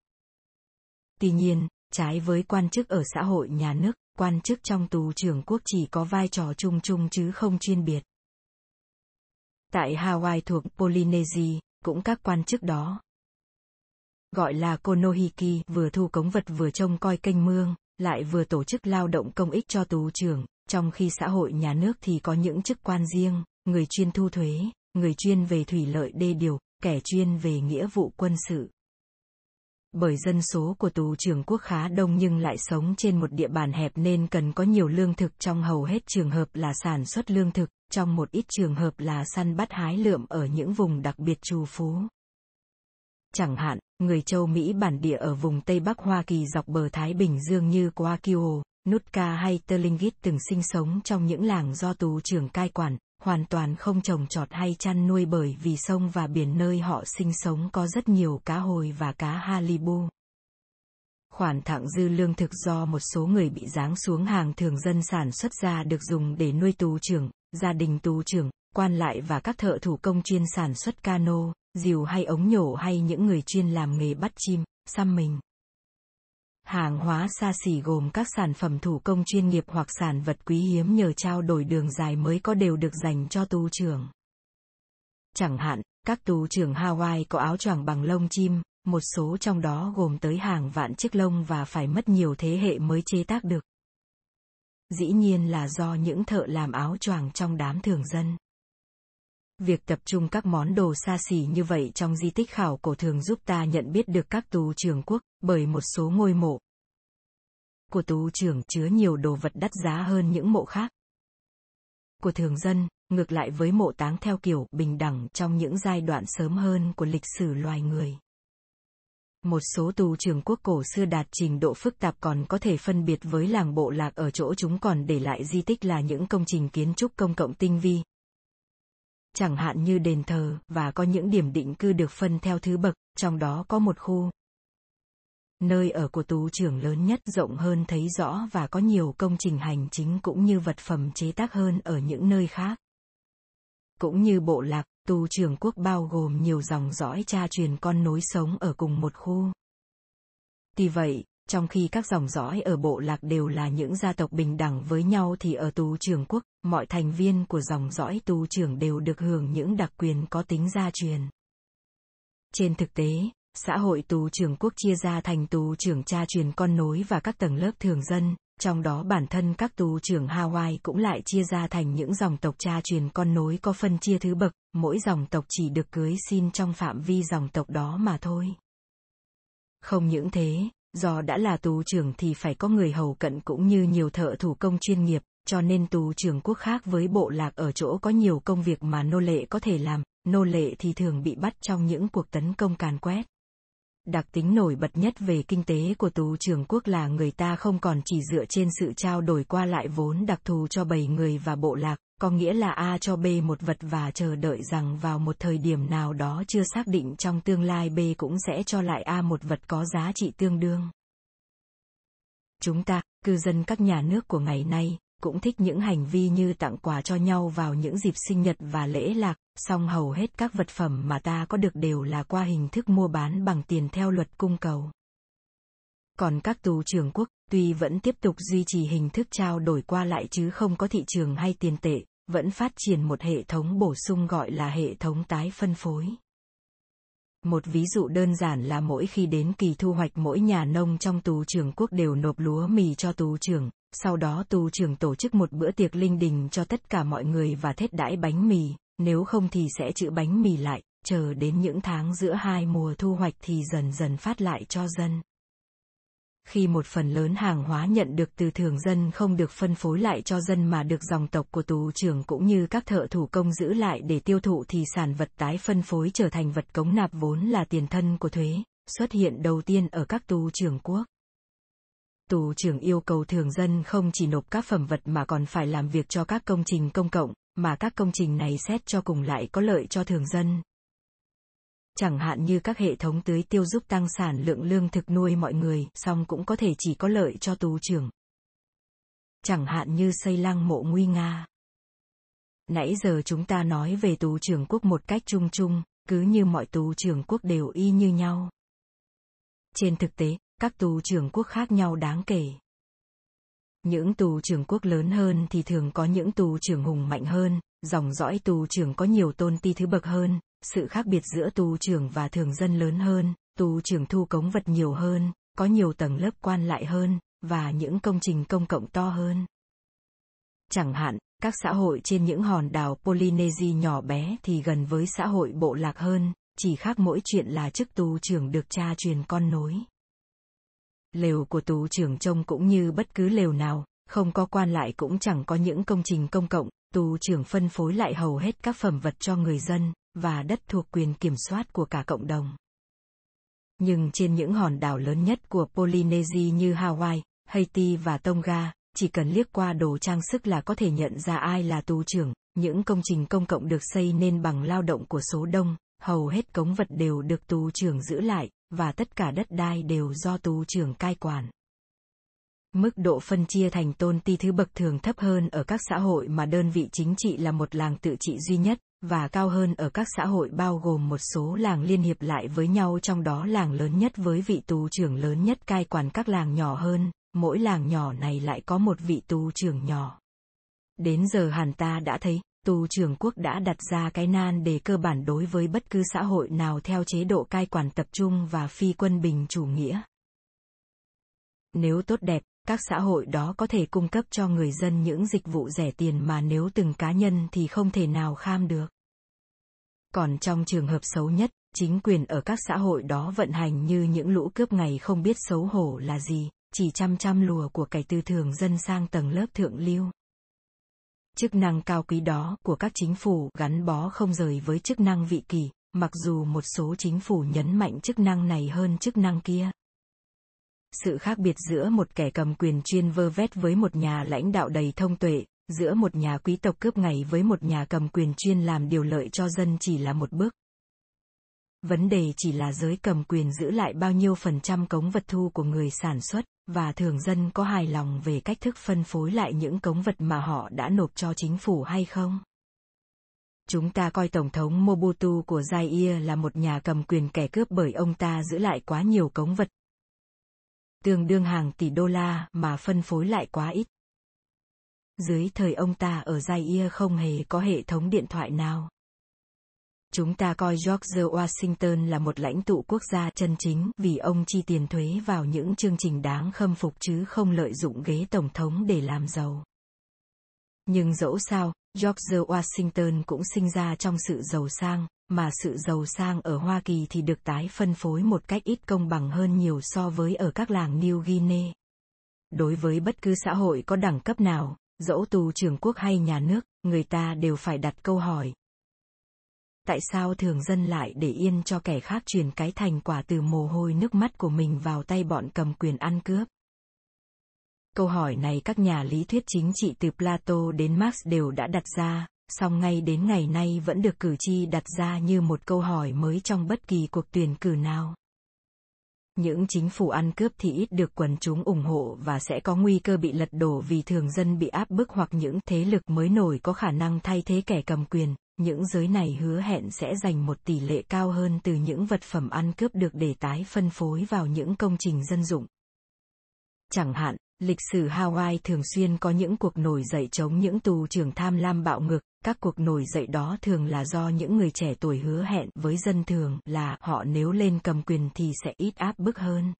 Tuy nhiên, trái với quan chức ở xã hội nhà nước, quan chức trong tù trưởng quốc chỉ có vai trò chung chung chứ không chuyên biệt. Tại Hawaii thuộc Polynesia, cũng các quan chức đó. Gọi là Konohiki vừa thu cống vật vừa trông coi kênh mương, lại vừa tổ chức lao động công ích cho tù trưởng, trong khi xã hội nhà nước thì có những chức quan riêng, người chuyên thu thuế, người chuyên về thủy lợi đê điều, kẻ chuyên về nghĩa vụ quân sự bởi dân số của tù trưởng quốc khá đông nhưng lại sống trên một địa bàn hẹp nên cần có nhiều lương thực trong hầu hết trường hợp là sản xuất lương thực, trong một ít trường hợp là săn bắt hái lượm ở những vùng đặc biệt trù phú. Chẳng hạn, người châu Mỹ bản địa ở vùng Tây Bắc Hoa Kỳ dọc bờ Thái Bình Dương như Quakio, Nutka hay Terlingit từng sinh sống trong những làng do tù trưởng cai quản, hoàn toàn không trồng trọt hay chăn nuôi bởi vì sông và biển nơi họ sinh sống có rất nhiều cá hồi và cá halibu. Khoản thặng dư lương thực do một số người bị giáng xuống hàng thường dân sản xuất ra được dùng để nuôi tù trưởng, gia đình tù trưởng, quan lại và các thợ thủ công chuyên sản xuất cano, diều hay ống nhổ hay những người chuyên làm nghề bắt chim, xăm mình. Hàng hóa xa xỉ gồm các sản phẩm thủ công chuyên nghiệp hoặc sản vật quý hiếm nhờ trao đổi đường dài mới có đều được dành cho tu trưởng. Chẳng hạn, các tu trưởng Hawaii có áo choàng bằng lông chim, một số trong đó gồm tới hàng vạn chiếc lông và phải mất nhiều thế hệ mới chế tác được. Dĩ nhiên là do những thợ làm áo choàng trong đám thường dân. Việc tập trung các món đồ xa xỉ như vậy trong di tích khảo cổ thường giúp ta nhận biết được các tù trưởng quốc, bởi một số ngôi mộ của tù trưởng chứa nhiều đồ vật đắt giá hơn những mộ khác. Của thường dân, ngược lại với mộ táng theo kiểu bình đẳng trong những giai đoạn sớm hơn của lịch sử loài người. Một số tù trưởng quốc cổ xưa đạt trình độ phức tạp còn có thể phân biệt với làng bộ lạc ở chỗ chúng còn để lại di tích là những công trình kiến trúc công cộng tinh vi. Chẳng hạn như đền thờ, và có những điểm định cư được phân theo thứ bậc, trong đó có một khu. Nơi ở của tú trưởng lớn nhất rộng hơn thấy rõ và có nhiều công trình hành chính cũng như vật phẩm chế tác hơn ở những nơi khác. Cũng như bộ lạc, tu trưởng quốc bao gồm nhiều dòng dõi cha truyền con nối sống ở cùng một khu. Tuy vậy, trong khi các dòng dõi ở bộ lạc đều là những gia tộc bình đẳng với nhau thì ở tù trưởng quốc, mọi thành viên của dòng dõi tù trưởng đều được hưởng những đặc quyền có tính gia truyền. Trên thực tế, xã hội tù trưởng quốc chia ra thành tù trưởng cha truyền con nối và các tầng lớp thường dân, trong đó bản thân các tù trưởng Hawaii cũng lại chia ra thành những dòng tộc cha truyền con nối có phân chia thứ bậc, mỗi dòng tộc chỉ được cưới xin trong phạm vi dòng tộc đó mà thôi. Không những thế, do đã là tù trưởng thì phải có người hầu cận cũng như nhiều thợ thủ công chuyên nghiệp, cho nên tù trưởng quốc khác với bộ lạc ở chỗ có nhiều công việc mà nô lệ có thể làm, nô lệ thì thường bị bắt trong những cuộc tấn công càn quét. Đặc tính nổi bật nhất về kinh tế của tù trưởng quốc là người ta không còn chỉ dựa trên sự trao đổi qua lại vốn đặc thù cho bầy người và bộ lạc, có nghĩa là A cho B một vật và chờ đợi rằng vào một thời điểm nào đó chưa xác định trong tương lai B cũng sẽ cho lại A một vật có giá trị tương đương. Chúng ta, cư dân các nhà nước của ngày nay, cũng thích những hành vi như tặng quà cho nhau vào những dịp sinh nhật và lễ lạc, song hầu hết các vật phẩm mà ta có được đều là qua hình thức mua bán bằng tiền theo luật cung cầu. Còn các tù trưởng quốc, tuy vẫn tiếp tục duy trì hình thức trao đổi qua lại chứ không có thị trường hay tiền tệ, vẫn phát triển một hệ thống bổ sung gọi là hệ thống tái phân phối. Một ví dụ đơn giản là mỗi khi đến kỳ thu hoạch mỗi nhà nông trong tù trưởng quốc đều nộp lúa mì cho tù trưởng, sau đó tù trưởng tổ chức một bữa tiệc linh đình cho tất cả mọi người và thết đãi bánh mì, nếu không thì sẽ chữ bánh mì lại, chờ đến những tháng giữa hai mùa thu hoạch thì dần dần phát lại cho dân. Khi một phần lớn hàng hóa nhận được từ thường dân không được phân phối lại cho dân mà được dòng tộc của tù trưởng cũng như các thợ thủ công giữ lại để tiêu thụ thì sản vật tái phân phối trở thành vật cống nạp vốn là tiền thân của thuế, xuất hiện đầu tiên ở các tù trưởng quốc tù trưởng yêu cầu thường dân không chỉ nộp các phẩm vật mà còn phải làm việc cho các công trình công cộng, mà các công trình này xét cho cùng lại có lợi cho thường dân. Chẳng hạn như các hệ thống tưới tiêu giúp tăng sản lượng lương thực nuôi mọi người, song cũng có thể chỉ có lợi cho tù trưởng. Chẳng hạn như xây lăng mộ nguy nga. Nãy giờ chúng ta nói về tù trưởng quốc một cách chung chung, cứ như mọi tù trưởng quốc đều y như nhau. Trên thực tế, các tù trưởng quốc khác nhau đáng kể. Những tù trưởng quốc lớn hơn thì thường có những tù trưởng hùng mạnh hơn, dòng dõi tù trưởng có nhiều tôn ti thứ bậc hơn, sự khác biệt giữa tù trưởng và thường dân lớn hơn, tù trưởng thu cống vật nhiều hơn, có nhiều tầng lớp quan lại hơn, và những công trình công cộng to hơn. Chẳng hạn, các xã hội trên những hòn đảo Polynesia nhỏ bé thì gần với xã hội bộ lạc hơn, chỉ khác mỗi chuyện là chức tù trưởng được cha truyền con nối. Lều của tù trưởng trông cũng như bất cứ lều nào, không có quan lại cũng chẳng có những công trình công cộng, tù trưởng phân phối lại hầu hết các phẩm vật cho người dân, và đất thuộc quyền kiểm soát của cả cộng đồng. Nhưng trên những hòn đảo lớn nhất của Polynesia như Hawaii, Haiti và Tonga, chỉ cần liếc qua đồ trang sức là có thể nhận ra ai là tù trưởng, những công trình công cộng được xây nên bằng lao động của số đông, hầu hết cống vật đều được tù trưởng giữ lại, và tất cả đất đai đều do tù trưởng cai quản. Mức độ phân chia thành tôn ti thứ bậc thường thấp hơn ở các xã hội mà đơn vị chính trị là một làng tự trị duy nhất, và cao hơn ở các xã hội bao gồm một số làng liên hiệp lại với nhau trong đó làng lớn nhất với vị tù trưởng lớn nhất cai quản các làng nhỏ hơn, mỗi làng nhỏ này lại có một vị tù trưởng nhỏ. Đến giờ hàn ta đã thấy, tù trưởng quốc đã đặt ra cái nan đề cơ bản đối với bất cứ xã hội nào theo chế độ cai quản tập trung và phi quân bình chủ nghĩa. Nếu tốt đẹp, các xã hội đó có thể cung cấp cho người dân những dịch vụ rẻ tiền mà nếu từng cá nhân thì không thể nào kham được. Còn trong trường hợp xấu nhất, chính quyền ở các xã hội đó vận hành như những lũ cướp ngày không biết xấu hổ là gì, chỉ chăm chăm lùa của cải tư thường dân sang tầng lớp thượng lưu. Chức năng cao quý đó của các chính phủ gắn bó không rời với chức năng vị kỳ, mặc dù một số chính phủ nhấn mạnh chức năng này hơn chức năng kia. Sự khác biệt giữa một kẻ cầm quyền chuyên vơ vét với một nhà lãnh đạo đầy thông tuệ, giữa một nhà quý tộc cướp ngày với một nhà cầm quyền chuyên làm điều lợi cho dân chỉ là một bước. Vấn đề chỉ là giới cầm quyền giữ lại bao nhiêu phần trăm cống vật thu của người sản xuất, và thường dân có hài lòng về cách thức phân phối lại những cống vật mà họ đã nộp cho chính phủ hay không? Chúng ta coi Tổng thống Mobutu của Zaire là một nhà cầm quyền kẻ cướp bởi ông ta giữ lại quá nhiều cống vật. Tương đương hàng tỷ đô la mà phân phối lại quá ít. Dưới thời ông ta ở Zaire không hề có hệ thống điện thoại nào. Chúng ta coi George Washington là một lãnh tụ quốc gia chân chính vì ông chi tiền thuế vào những chương trình đáng khâm phục chứ không lợi dụng ghế tổng thống để làm giàu. Nhưng dẫu sao, George Washington cũng sinh ra trong sự giàu sang, mà sự giàu sang ở Hoa Kỳ thì được tái phân phối một cách ít công bằng hơn nhiều so với ở các làng New Guinea. Đối với bất cứ xã hội có đẳng cấp nào, dẫu tù trưởng quốc hay nhà nước, người ta đều phải đặt câu hỏi, tại sao thường dân lại để yên cho kẻ khác truyền cái thành quả từ mồ hôi nước mắt của mình vào tay bọn cầm quyền ăn cướp? Câu hỏi này các nhà lý thuyết chính trị từ Plato đến Marx đều đã đặt ra, song ngay đến ngày nay vẫn được cử tri đặt ra như một câu hỏi mới trong bất kỳ cuộc tuyển cử nào. Những chính phủ ăn cướp thì ít được quần chúng ủng hộ và sẽ có nguy cơ bị lật đổ vì thường dân bị áp bức hoặc những thế lực mới nổi có khả năng thay thế kẻ cầm quyền, những giới này hứa hẹn sẽ dành một tỷ lệ cao hơn từ những vật phẩm ăn cướp được để tái phân phối vào những công trình dân dụng. Chẳng hạn, lịch sử Hawaii thường xuyên có những cuộc nổi dậy chống những tù trưởng tham lam bạo ngược, các cuộc nổi dậy đó thường là do những người trẻ tuổi hứa hẹn với dân thường là họ nếu lên cầm quyền thì sẽ ít áp bức hơn.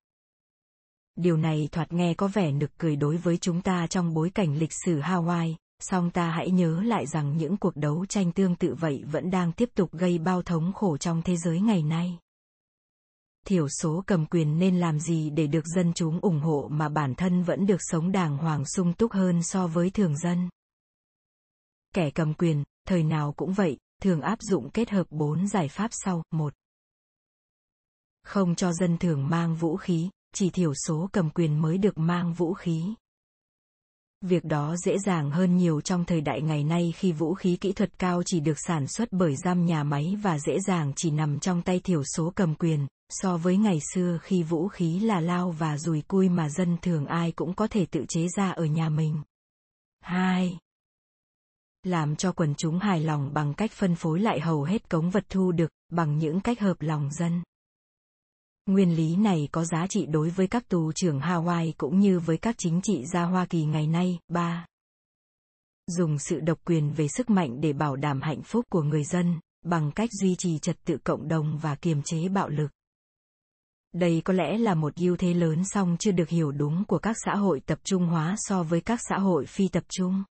Điều này thoạt nghe có vẻ nực cười đối với chúng ta trong bối cảnh lịch sử Hawaii, song ta hãy nhớ lại rằng những cuộc đấu tranh tương tự vậy vẫn đang tiếp tục gây bao thống khổ trong thế giới ngày nay thiểu số cầm quyền nên làm gì để được dân chúng ủng hộ mà bản thân vẫn được sống đàng hoàng sung túc hơn so với thường dân? Kẻ cầm quyền thời nào cũng vậy thường áp dụng kết hợp bốn giải pháp sau. Một không cho dân thường mang vũ khí chỉ thiểu số cầm quyền mới được mang vũ khí. Việc đó dễ dàng hơn nhiều trong thời đại ngày nay khi vũ khí kỹ thuật cao chỉ được sản xuất bởi giam nhà máy và dễ dàng chỉ nằm trong tay thiểu số cầm quyền, so với ngày xưa khi vũ khí là lao và dùi cui mà dân thường ai cũng có thể tự chế ra ở nhà mình. 2. Làm cho quần chúng hài lòng bằng cách phân phối lại hầu hết cống vật thu được, bằng những cách hợp lòng dân. Nguyên lý này có giá trị đối với các tù trưởng Hawaii cũng như với các chính trị gia Hoa Kỳ ngày nay. 3. Dùng sự độc quyền về sức mạnh để bảo đảm hạnh phúc của người dân, bằng cách duy trì trật tự cộng đồng và kiềm chế bạo lực. Đây có lẽ là một ưu thế lớn song chưa được hiểu đúng của các xã hội tập trung hóa so với các xã hội phi tập trung.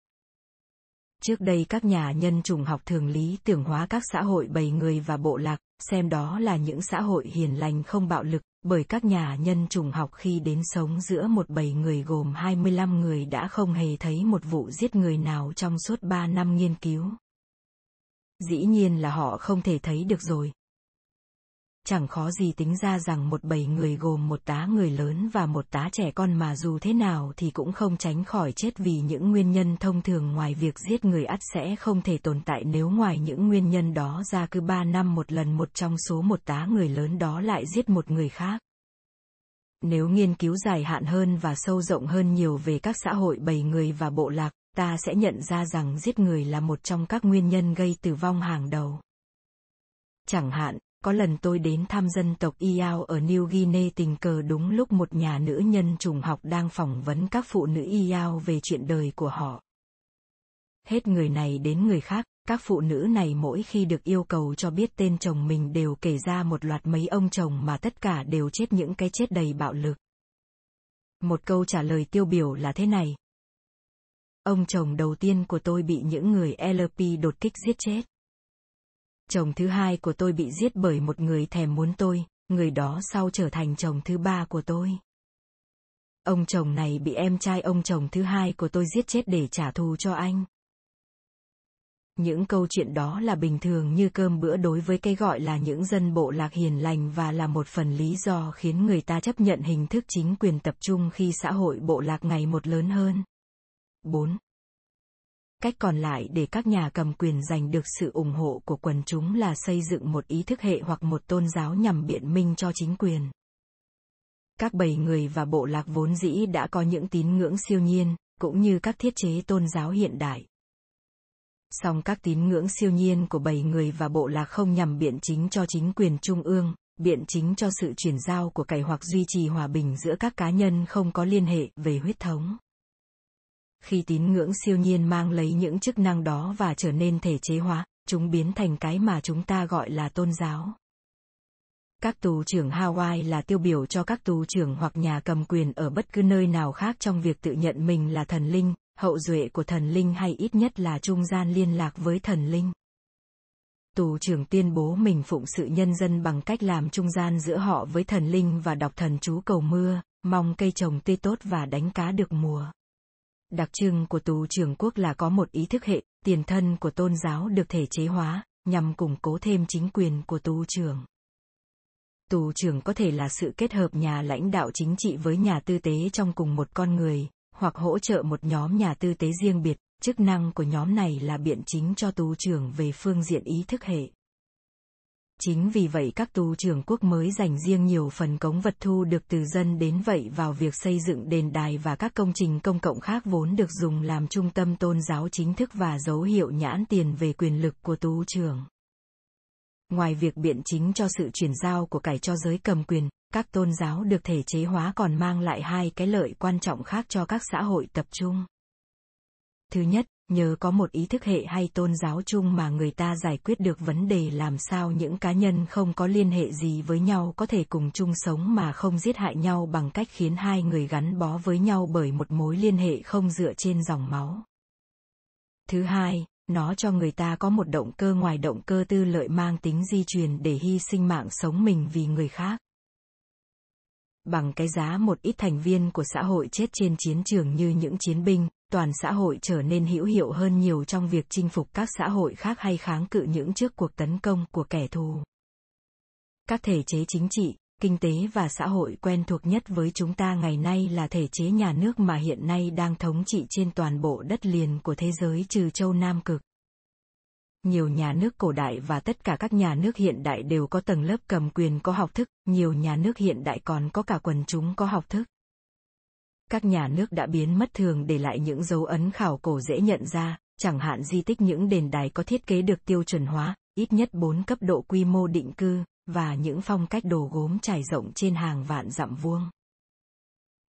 Trước đây các nhà nhân chủng học thường lý tưởng hóa các xã hội bầy người và bộ lạc, xem đó là những xã hội hiền lành không bạo lực, bởi các nhà nhân chủng học khi đến sống giữa một bầy người gồm 25 người đã không hề thấy một vụ giết người nào trong suốt 3 năm nghiên cứu. Dĩ nhiên là họ không thể thấy được rồi chẳng khó gì tính ra rằng một bầy người gồm một tá người lớn và một tá trẻ con mà dù thế nào thì cũng không tránh khỏi chết vì những nguyên nhân thông thường ngoài việc giết người ắt sẽ không thể tồn tại nếu ngoài những nguyên nhân đó ra cứ ba năm một lần một trong số một tá người lớn đó lại giết một người khác. Nếu nghiên cứu dài hạn hơn và sâu rộng hơn nhiều về các xã hội bầy người và bộ lạc, ta sẽ nhận ra rằng giết người là một trong các nguyên nhân gây tử vong hàng đầu. Chẳng hạn, có lần tôi đến thăm dân tộc Iao ở New Guinea tình cờ đúng lúc một nhà nữ nhân trùng học đang phỏng vấn các phụ nữ Iao về chuyện đời của họ. Hết người này đến người khác, các phụ nữ này mỗi khi được yêu cầu cho biết tên chồng mình đều kể ra một loạt mấy ông chồng mà tất cả đều chết những cái chết đầy bạo lực. Một câu trả lời tiêu biểu là thế này. Ông chồng đầu tiên của tôi bị những người LP đột kích giết chết chồng thứ hai của tôi bị giết bởi một người thèm muốn tôi, người đó sau trở thành chồng thứ ba của tôi. Ông chồng này bị em trai ông chồng thứ hai của tôi giết chết để trả thù cho anh. Những câu chuyện đó là bình thường như cơm bữa đối với cái gọi là những dân bộ lạc hiền lành và là một phần lý do khiến người ta chấp nhận hình thức chính quyền tập trung khi xã hội bộ lạc ngày một lớn hơn. 4 cách còn lại để các nhà cầm quyền giành được sự ủng hộ của quần chúng là xây dựng một ý thức hệ hoặc một tôn giáo nhằm biện minh cho chính quyền. Các bầy người và bộ lạc vốn dĩ đã có những tín ngưỡng siêu nhiên, cũng như các thiết chế tôn giáo hiện đại. Song các tín ngưỡng siêu nhiên của bầy người và bộ lạc không nhằm biện chính cho chính quyền trung ương, biện chính cho sự chuyển giao của cải hoặc duy trì hòa bình giữa các cá nhân không có liên hệ về huyết thống khi tín ngưỡng siêu nhiên mang lấy những chức năng đó và trở nên thể chế hóa, chúng biến thành cái mà chúng ta gọi là tôn giáo. Các tù trưởng Hawaii là tiêu biểu cho các tù trưởng hoặc nhà cầm quyền ở bất cứ nơi nào khác trong việc tự nhận mình là thần linh, hậu duệ của thần linh hay ít nhất là trung gian liên lạc với thần linh. Tù trưởng tuyên bố mình phụng sự nhân dân bằng cách làm trung gian giữa họ với thần linh và đọc thần chú cầu mưa, mong cây trồng tươi tốt và đánh cá được mùa. Đặc trưng của tù trưởng quốc là có một ý thức hệ, tiền thân của tôn giáo được thể chế hóa, nhằm củng cố thêm chính quyền của tù trưởng. Tù trưởng có thể là sự kết hợp nhà lãnh đạo chính trị với nhà tư tế trong cùng một con người, hoặc hỗ trợ một nhóm nhà tư tế riêng biệt, chức năng của nhóm này là biện chính cho tù trưởng về phương diện ý thức hệ. Chính vì vậy các tu trưởng quốc mới dành riêng nhiều phần cống vật thu được từ dân đến vậy vào việc xây dựng đền đài và các công trình công cộng khác vốn được dùng làm trung tâm tôn giáo chính thức và dấu hiệu nhãn tiền về quyền lực của tu trưởng. Ngoài việc biện chính cho sự chuyển giao của cải cho giới cầm quyền, các tôn giáo được thể chế hóa còn mang lại hai cái lợi quan trọng khác cho các xã hội tập trung. Thứ nhất, nhờ có một ý thức hệ hay tôn giáo chung mà người ta giải quyết được vấn đề làm sao những cá nhân không có liên hệ gì với nhau có thể cùng chung sống mà không giết hại nhau bằng cách khiến hai người gắn bó với nhau bởi một mối liên hệ không dựa trên dòng máu. Thứ hai, nó cho người ta có một động cơ ngoài động cơ tư lợi mang tính di truyền để hy sinh mạng sống mình vì người khác bằng cái giá một ít thành viên của xã hội chết trên chiến trường như những chiến binh, toàn xã hội trở nên hữu hiệu hơn nhiều trong việc chinh phục các xã hội khác hay kháng cự những trước cuộc tấn công của kẻ thù. Các thể chế chính trị, kinh tế và xã hội quen thuộc nhất với chúng ta ngày nay là thể chế nhà nước mà hiện nay đang thống trị trên toàn bộ đất liền của thế giới trừ châu Nam Cực. Nhiều nhà nước cổ đại và tất cả các nhà nước hiện đại đều có tầng lớp cầm quyền có học thức, nhiều nhà nước hiện đại còn có cả quần chúng có học thức các nhà nước đã biến mất thường để lại những dấu ấn khảo cổ dễ nhận ra, chẳng hạn di tích những đền đài có thiết kế được tiêu chuẩn hóa, ít nhất 4 cấp độ quy mô định cư, và những phong cách đồ gốm trải rộng trên hàng vạn dặm vuông.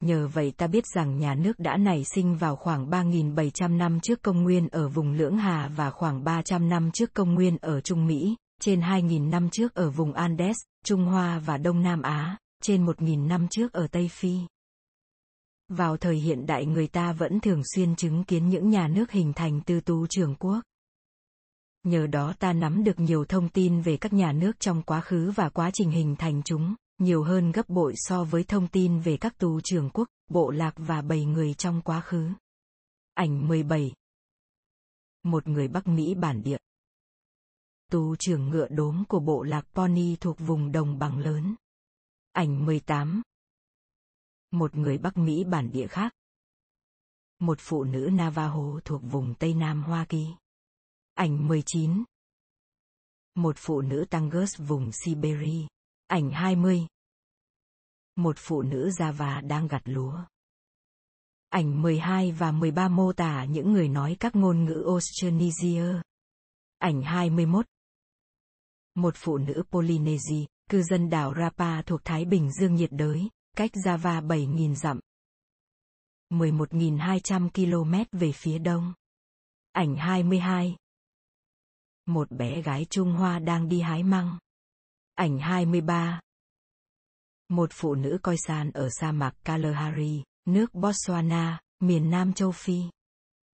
Nhờ vậy ta biết rằng nhà nước đã nảy sinh vào khoảng 3.700 năm trước công nguyên ở vùng Lưỡng Hà và khoảng 300 năm trước công nguyên ở Trung Mỹ, trên 2.000 năm trước ở vùng Andes, Trung Hoa và Đông Nam Á, trên 1.000 năm trước ở Tây Phi. Vào thời hiện đại người ta vẫn thường xuyên chứng kiến những nhà nước hình thành từ tu trưởng quốc. Nhờ đó ta nắm được nhiều thông tin về các nhà nước trong quá khứ và quá trình hình thành chúng, nhiều hơn gấp bội so với thông tin về các tù trưởng quốc, bộ lạc và bầy người trong quá khứ. Ảnh 17 Một người Bắc Mỹ bản địa tù trưởng ngựa đốm của bộ lạc Pony thuộc vùng đồng bằng lớn. Ảnh 18 Một người Bắc Mỹ bản địa khác. Một phụ nữ Navajo thuộc vùng Tây Nam Hoa Kỳ. Ảnh 19 Một phụ nữ Tangus vùng Siberia. Ảnh 20 Một phụ nữ Java đang gặt lúa. Ảnh 12 và 13 mô tả những người nói các ngôn ngữ Austronesia. Ảnh 21 Một phụ nữ Polynesia, cư dân đảo Rapa thuộc Thái Bình Dương nhiệt đới, cách Java 7.000 dặm. 11.200 km về phía đông. Ảnh 22 Một bé gái Trung Hoa đang đi hái măng. Ảnh 23 Một phụ nữ coi sàn ở sa mạc Kalahari, nước Botswana, miền Nam châu Phi.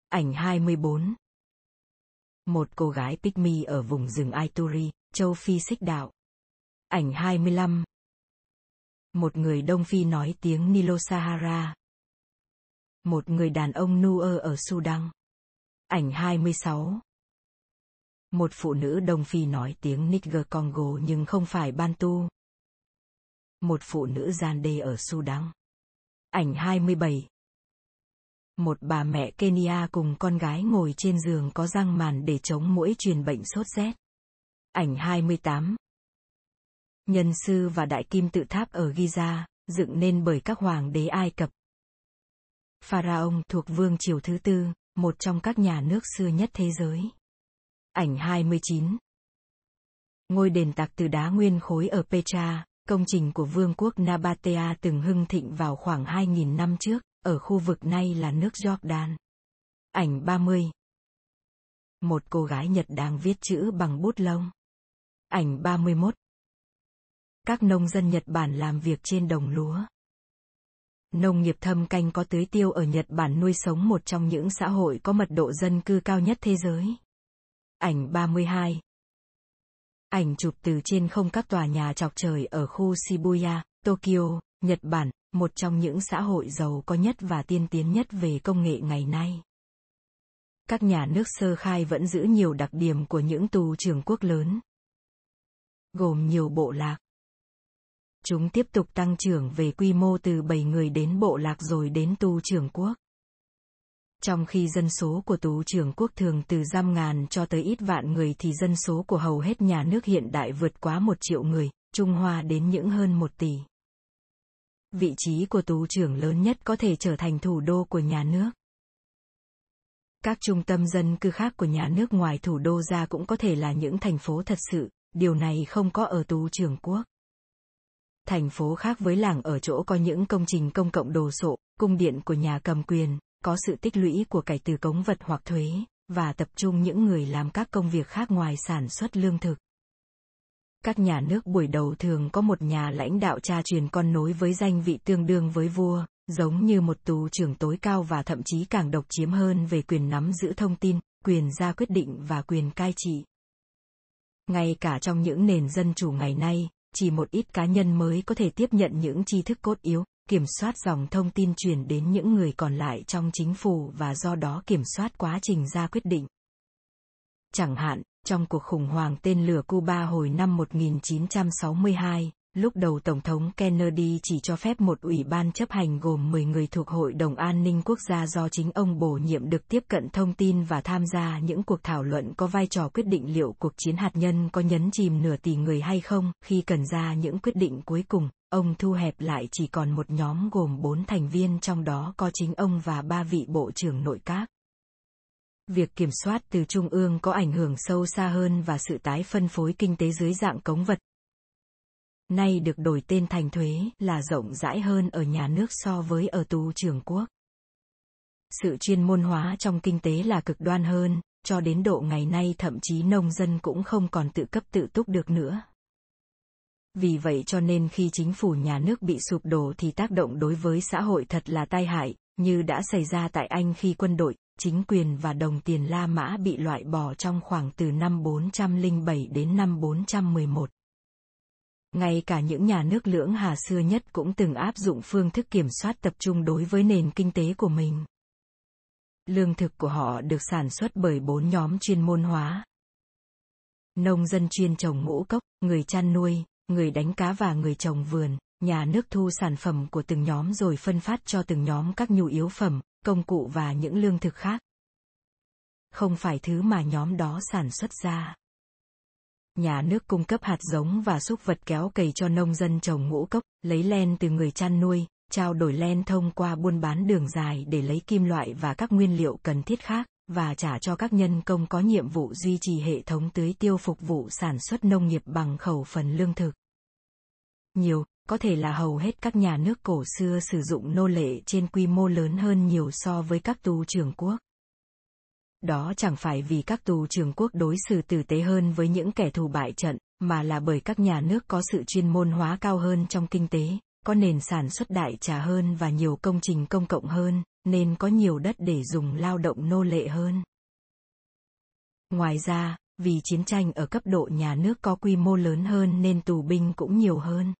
Ảnh 24 Một cô gái Pygmy ở vùng rừng Aituri, châu Phi xích đạo. Ảnh 25 Một người Đông Phi nói tiếng Nilo-Sahara. Một người đàn ông Nuơ ở Sudan. Ảnh 26 một phụ nữ Đông Phi nói tiếng Niger Congo nhưng không phải Bantu. Một phụ nữ gian đê ở Sudan. Ảnh 27 Một bà mẹ Kenya cùng con gái ngồi trên giường có răng màn để chống mũi truyền bệnh sốt rét. Ảnh 28 Nhân sư và đại kim tự tháp ở Giza, dựng nên bởi các hoàng đế Ai Cập. Pharaoh thuộc vương triều thứ tư, một trong các nhà nước xưa nhất thế giới. Ảnh 29 Ngôi đền tạc từ đá nguyên khối ở Petra, công trình của vương quốc Nabatea từng hưng thịnh vào khoảng 2.000 năm trước, ở khu vực nay là nước Jordan. Ảnh 30 Một cô gái Nhật đang viết chữ bằng bút lông. Ảnh 31 Các nông dân Nhật Bản làm việc trên đồng lúa. Nông nghiệp thâm canh có tưới tiêu ở Nhật Bản nuôi sống một trong những xã hội có mật độ dân cư cao nhất thế giới. Ảnh 32 Ảnh chụp từ trên không các tòa nhà chọc trời ở khu Shibuya, Tokyo, Nhật Bản, một trong những xã hội giàu có nhất và tiên tiến nhất về công nghệ ngày nay. Các nhà nước sơ khai vẫn giữ nhiều đặc điểm của những tù trưởng quốc lớn. Gồm nhiều bộ lạc. Chúng tiếp tục tăng trưởng về quy mô từ 7 người đến bộ lạc rồi đến tù trưởng quốc. Trong khi dân số của tù trưởng quốc thường từ giam ngàn cho tới ít vạn người thì dân số của hầu hết nhà nước hiện đại vượt quá một triệu người, Trung Hoa đến những hơn một tỷ. Vị trí của tù trưởng lớn nhất có thể trở thành thủ đô của nhà nước. Các trung tâm dân cư khác của nhà nước ngoài thủ đô ra cũng có thể là những thành phố thật sự, điều này không có ở tù trưởng quốc. Thành phố khác với làng ở chỗ có những công trình công cộng đồ sộ, cung điện của nhà cầm quyền, có sự tích lũy của cải từ cống vật hoặc thuế, và tập trung những người làm các công việc khác ngoài sản xuất lương thực. Các nhà nước buổi đầu thường có một nhà lãnh đạo cha truyền con nối với danh vị tương đương với vua, giống như một tù trưởng tối cao và thậm chí càng độc chiếm hơn về quyền nắm giữ thông tin, quyền ra quyết định và quyền cai trị. Ngay cả trong những nền dân chủ ngày nay, chỉ một ít cá nhân mới có thể tiếp nhận những tri thức cốt yếu, kiểm soát dòng thông tin truyền đến những người còn lại trong chính phủ và do đó kiểm soát quá trình ra quyết định. Chẳng hạn, trong cuộc khủng hoảng tên lửa Cuba hồi năm 1962, lúc đầu Tổng thống Kennedy chỉ cho phép một ủy ban chấp hành gồm 10 người thuộc Hội đồng An ninh Quốc gia do chính ông bổ nhiệm được tiếp cận thông tin và tham gia những cuộc thảo luận có vai trò quyết định liệu cuộc chiến hạt nhân có nhấn chìm nửa tỷ người hay không, khi cần ra những quyết định cuối cùng, ông thu hẹp lại chỉ còn một nhóm gồm bốn thành viên trong đó có chính ông và ba vị bộ trưởng nội các. Việc kiểm soát từ trung ương có ảnh hưởng sâu xa hơn và sự tái phân phối kinh tế dưới dạng cống vật. Nay được đổi tên thành thuế là rộng rãi hơn ở nhà nước so với ở tù trưởng quốc. Sự chuyên môn hóa trong kinh tế là cực đoan hơn, cho đến độ ngày nay thậm chí nông dân cũng không còn tự cấp tự túc được nữa. Vì vậy cho nên khi chính phủ nhà nước bị sụp đổ thì tác động đối với xã hội thật là tai hại, như đã xảy ra tại Anh khi quân đội, chính quyền và đồng tiền La Mã bị loại bỏ trong khoảng từ năm 407 đến năm 411. Ngay cả những nhà nước lưỡng hà xưa nhất cũng từng áp dụng phương thức kiểm soát tập trung đối với nền kinh tế của mình. Lương thực của họ được sản xuất bởi bốn nhóm chuyên môn hóa, nông dân chuyên trồng ngũ cốc, người chăn nuôi, người đánh cá và người trồng vườn, nhà nước thu sản phẩm của từng nhóm rồi phân phát cho từng nhóm các nhu yếu phẩm, công cụ và những lương thực khác. Không phải thứ mà nhóm đó sản xuất ra. Nhà nước cung cấp hạt giống và súc vật kéo cày cho nông dân trồng ngũ cốc, lấy len từ người chăn nuôi, trao đổi len thông qua buôn bán đường dài để lấy kim loại và các nguyên liệu cần thiết khác, và trả cho các nhân công có nhiệm vụ duy trì hệ thống tưới tiêu phục vụ sản xuất nông nghiệp bằng khẩu phần lương thực. Nhiều, có thể là hầu hết các nhà nước cổ xưa sử dụng nô lệ trên quy mô lớn hơn nhiều so với các tù trưởng quốc. Đó chẳng phải vì các tù trưởng quốc đối xử tử tế hơn với những kẻ thù bại trận, mà là bởi các nhà nước có sự chuyên môn hóa cao hơn trong kinh tế, có nền sản xuất đại trà hơn và nhiều công trình công cộng hơn, nên có nhiều đất để dùng lao động nô lệ hơn. Ngoài ra, vì chiến tranh ở cấp độ nhà nước có quy mô lớn hơn nên tù binh cũng nhiều hơn.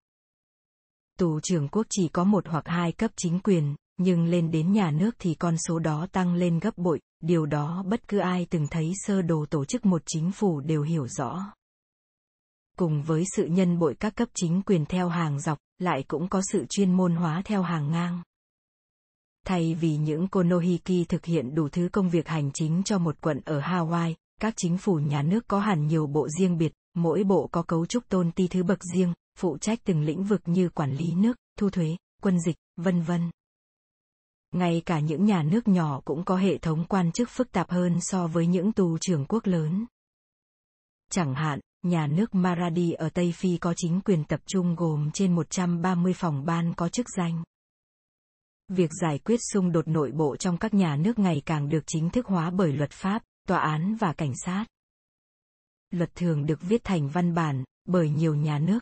Tù trưởng quốc chỉ có một hoặc hai cấp chính quyền, nhưng lên đến nhà nước thì con số đó tăng lên gấp bội, điều đó bất cứ ai từng thấy sơ đồ tổ chức một chính phủ đều hiểu rõ. Cùng với sự nhân bội các cấp chính quyền theo hàng dọc, lại cũng có sự chuyên môn hóa theo hàng ngang. Thay vì những Konohiki thực hiện đủ thứ công việc hành chính cho một quận ở Hawaii, các chính phủ nhà nước có hẳn nhiều bộ riêng biệt, mỗi bộ có cấu trúc tôn ti thứ bậc riêng, phụ trách từng lĩnh vực như quản lý nước, thu thuế, quân dịch, vân vân. Ngay cả những nhà nước nhỏ cũng có hệ thống quan chức phức tạp hơn so với những tù trưởng quốc lớn. Chẳng hạn, nhà nước Maradi ở Tây Phi có chính quyền tập trung gồm trên 130 phòng ban có chức danh. Việc giải quyết xung đột nội bộ trong các nhà nước ngày càng được chính thức hóa bởi luật pháp, tòa án và cảnh sát. Luật thường được viết thành văn bản bởi nhiều nhà nước.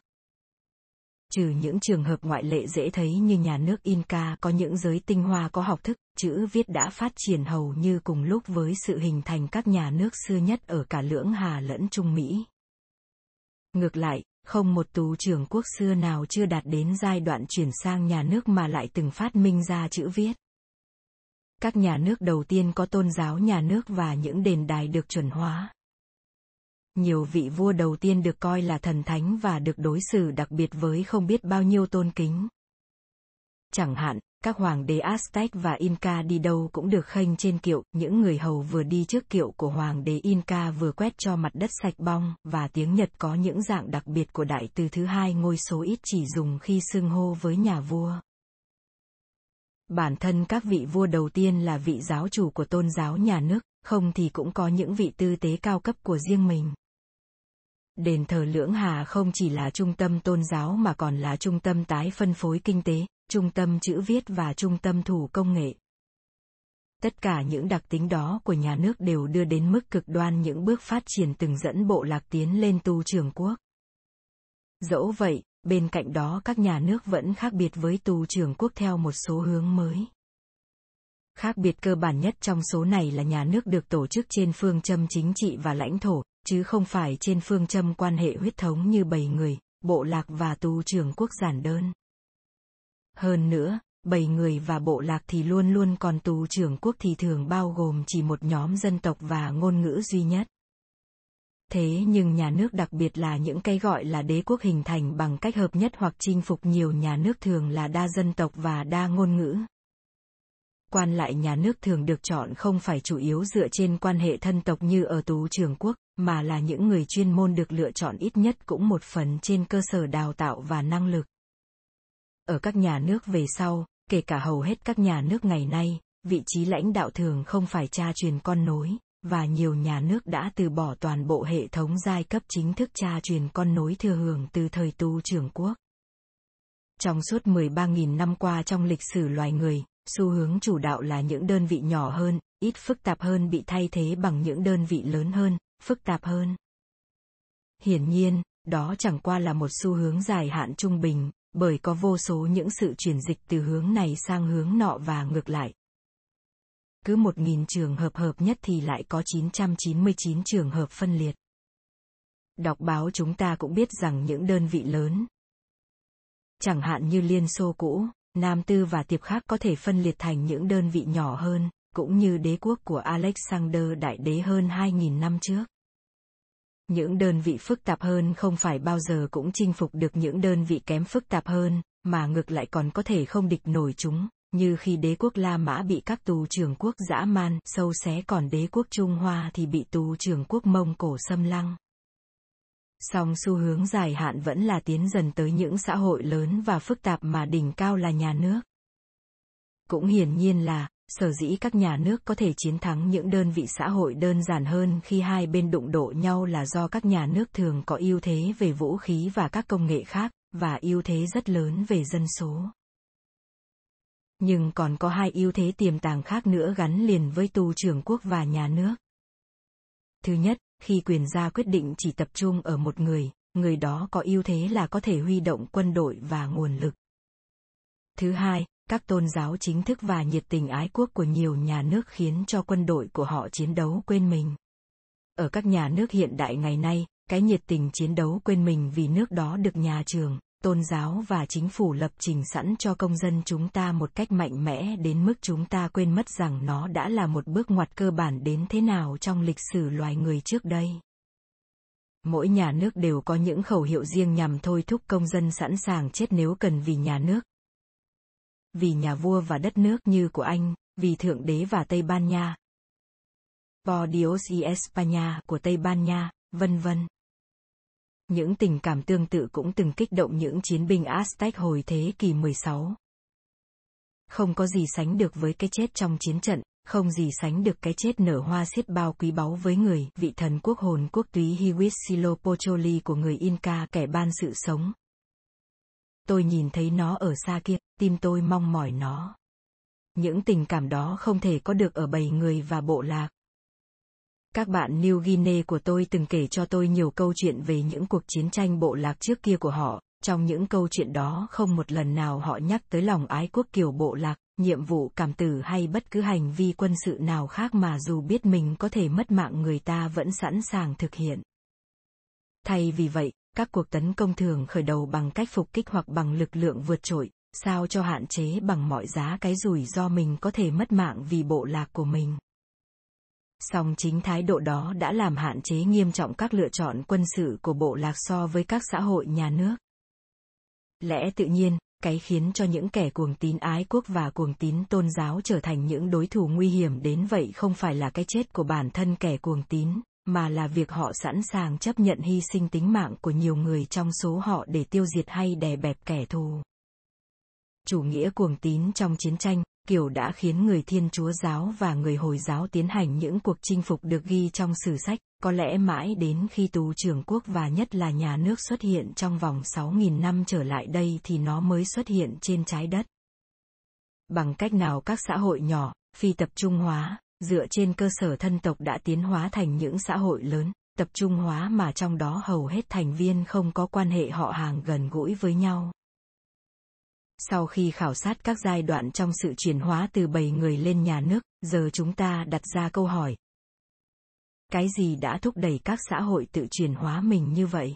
Trừ những trường hợp ngoại lệ dễ thấy như nhà nước Inca có những giới tinh hoa có học thức, chữ viết đã phát triển hầu như cùng lúc với sự hình thành các nhà nước xưa nhất ở cả lưỡng Hà lẫn Trung Mỹ. Ngược lại, không một tù trưởng quốc xưa nào chưa đạt đến giai đoạn chuyển sang nhà nước mà lại từng phát minh ra chữ viết. Các nhà nước đầu tiên có tôn giáo nhà nước và những đền đài được chuẩn hóa. Nhiều vị vua đầu tiên được coi là thần thánh và được đối xử đặc biệt với không biết bao nhiêu tôn kính. Chẳng hạn, các hoàng đế Aztec và Inca đi đâu cũng được khênh trên kiệu, những người hầu vừa đi trước kiệu của hoàng đế Inca vừa quét cho mặt đất sạch bong, và tiếng Nhật có những dạng đặc biệt của đại từ thứ hai ngôi số ít chỉ dùng khi xưng hô với nhà vua. Bản thân các vị vua đầu tiên là vị giáo chủ của tôn giáo nhà nước, không thì cũng có những vị tư tế cao cấp của riêng mình. Đền thờ Lưỡng Hà không chỉ là trung tâm tôn giáo mà còn là trung tâm tái phân phối kinh tế, trung tâm chữ viết và trung tâm thủ công nghệ. Tất cả những đặc tính đó của nhà nước đều đưa đến mức cực đoan những bước phát triển từng dẫn bộ lạc tiến lên tu trường quốc. Dẫu vậy, bên cạnh đó các nhà nước vẫn khác biệt với tu trường quốc theo một số hướng mới. Khác biệt cơ bản nhất trong số này là nhà nước được tổ chức trên phương châm chính trị và lãnh thổ, chứ không phải trên phương châm quan hệ huyết thống như bầy người, bộ lạc và tu trưởng quốc giản đơn. Hơn nữa, bầy người và bộ lạc thì luôn luôn còn tù trưởng quốc thì thường bao gồm chỉ một nhóm dân tộc và ngôn ngữ duy nhất. Thế nhưng nhà nước đặc biệt là những cái gọi là đế quốc hình thành bằng cách hợp nhất hoặc chinh phục nhiều nhà nước thường là đa dân tộc và đa ngôn ngữ. Quan lại nhà nước thường được chọn không phải chủ yếu dựa trên quan hệ thân tộc như ở tú trường quốc, mà là những người chuyên môn được lựa chọn ít nhất cũng một phần trên cơ sở đào tạo và năng lực. Ở các nhà nước về sau, kể cả hầu hết các nhà nước ngày nay, vị trí lãnh đạo thường không phải cha truyền con nối, và nhiều nhà nước đã từ bỏ toàn bộ hệ thống giai cấp chính thức cha truyền con nối thừa hưởng từ thời tu trưởng quốc. Trong suốt 13.000 năm qua trong lịch sử loài người, xu hướng chủ đạo là những đơn vị nhỏ hơn, ít phức tạp hơn bị thay thế bằng những đơn vị lớn hơn, phức tạp hơn. Hiển nhiên, đó chẳng qua là một xu hướng dài hạn trung bình, bởi có vô số những sự chuyển dịch từ hướng này sang hướng nọ và ngược lại. Cứ 1.000 trường hợp hợp nhất thì lại có 999 trường hợp phân liệt. Đọc báo chúng ta cũng biết rằng những đơn vị lớn, chẳng hạn như Liên Xô cũ, Nam Tư và Tiệp khác có thể phân liệt thành những đơn vị nhỏ hơn, cũng như đế quốc của Alexander Đại Đế hơn 2.000 năm trước. Những đơn vị phức tạp hơn không phải bao giờ cũng chinh phục được những đơn vị kém phức tạp hơn, mà ngược lại còn có thể không địch nổi chúng, như khi đế quốc La Mã bị các tù trưởng quốc dã man sâu xé còn đế quốc Trung Hoa thì bị tù trưởng quốc Mông Cổ xâm lăng. Song xu hướng dài hạn vẫn là tiến dần tới những xã hội lớn và phức tạp mà đỉnh cao là nhà nước. Cũng hiển nhiên là, sở dĩ các nhà nước có thể chiến thắng những đơn vị xã hội đơn giản hơn khi hai bên đụng độ nhau là do các nhà nước thường có ưu thế về vũ khí và các công nghệ khác, và ưu thế rất lớn về dân số. Nhưng còn có hai ưu thế tiềm tàng khác nữa gắn liền với tù trưởng quốc và nhà nước. Thứ nhất, khi quyền gia quyết định chỉ tập trung ở một người, người đó có ưu thế là có thể huy động quân đội và nguồn lực. Thứ hai, các tôn giáo chính thức và nhiệt tình ái quốc của nhiều nhà nước khiến cho quân đội của họ chiến đấu quên mình. Ở các nhà nước hiện đại ngày nay, cái nhiệt tình chiến đấu quên mình vì nước đó được nhà trường, tôn giáo và chính phủ lập trình sẵn cho công dân chúng ta một cách mạnh mẽ đến mức chúng ta quên mất rằng nó đã là một bước ngoặt cơ bản đến thế nào trong lịch sử loài người trước đây. Mỗi nhà nước đều có những khẩu hiệu riêng nhằm thôi thúc công dân sẵn sàng chết nếu cần vì nhà nước, vì nhà vua và đất nước như của anh, vì thượng đế và tây ban nha por dios y españa của tây ban nha, vân vân những tình cảm tương tự cũng từng kích động những chiến binh Aztec hồi thế kỷ 16. Không có gì sánh được với cái chết trong chiến trận, không gì sánh được cái chết nở hoa xiết bao quý báu với người, vị thần quốc hồn quốc túy Huitzilopochtli của người Inca kẻ ban sự sống. Tôi nhìn thấy nó ở xa kia, tim tôi mong mỏi nó. Những tình cảm đó không thể có được ở bầy người và bộ lạc. Các bạn New Guinea của tôi từng kể cho tôi nhiều câu chuyện về những cuộc chiến tranh bộ lạc trước kia của họ, trong những câu chuyện đó không một lần nào họ nhắc tới lòng ái quốc kiểu bộ lạc, nhiệm vụ cảm tử hay bất cứ hành vi quân sự nào khác mà dù biết mình có thể mất mạng người ta vẫn sẵn sàng thực hiện. Thay vì vậy, các cuộc tấn công thường khởi đầu bằng cách phục kích hoặc bằng lực lượng vượt trội, sao cho hạn chế bằng mọi giá cái rủi ro mình có thể mất mạng vì bộ lạc của mình song chính thái độ đó đã làm hạn chế nghiêm trọng các lựa chọn quân sự của bộ lạc so với các xã hội nhà nước. Lẽ tự nhiên, cái khiến cho những kẻ cuồng tín ái quốc và cuồng tín tôn giáo trở thành những đối thủ nguy hiểm đến vậy không phải là cái chết của bản thân kẻ cuồng tín, mà là việc họ sẵn sàng chấp nhận hy sinh tính mạng của nhiều người trong số họ để tiêu diệt hay đè bẹp kẻ thù. Chủ nghĩa cuồng tín trong chiến tranh, kiểu đã khiến người Thiên Chúa giáo và người Hồi giáo tiến hành những cuộc chinh phục được ghi trong sử sách, có lẽ mãi đến khi tù trưởng quốc và nhất là nhà nước xuất hiện trong vòng 6.000 năm trở lại đây thì nó mới xuất hiện trên trái đất. Bằng cách nào các xã hội nhỏ, phi tập trung hóa, dựa trên cơ sở thân tộc đã tiến hóa thành những xã hội lớn, tập trung hóa mà trong đó hầu hết thành viên không có quan hệ họ hàng gần gũi với nhau. Sau khi khảo sát các giai đoạn trong sự chuyển hóa từ bầy người lên nhà nước, giờ chúng ta đặt ra câu hỏi. Cái gì đã thúc đẩy các xã hội tự chuyển hóa mình như vậy?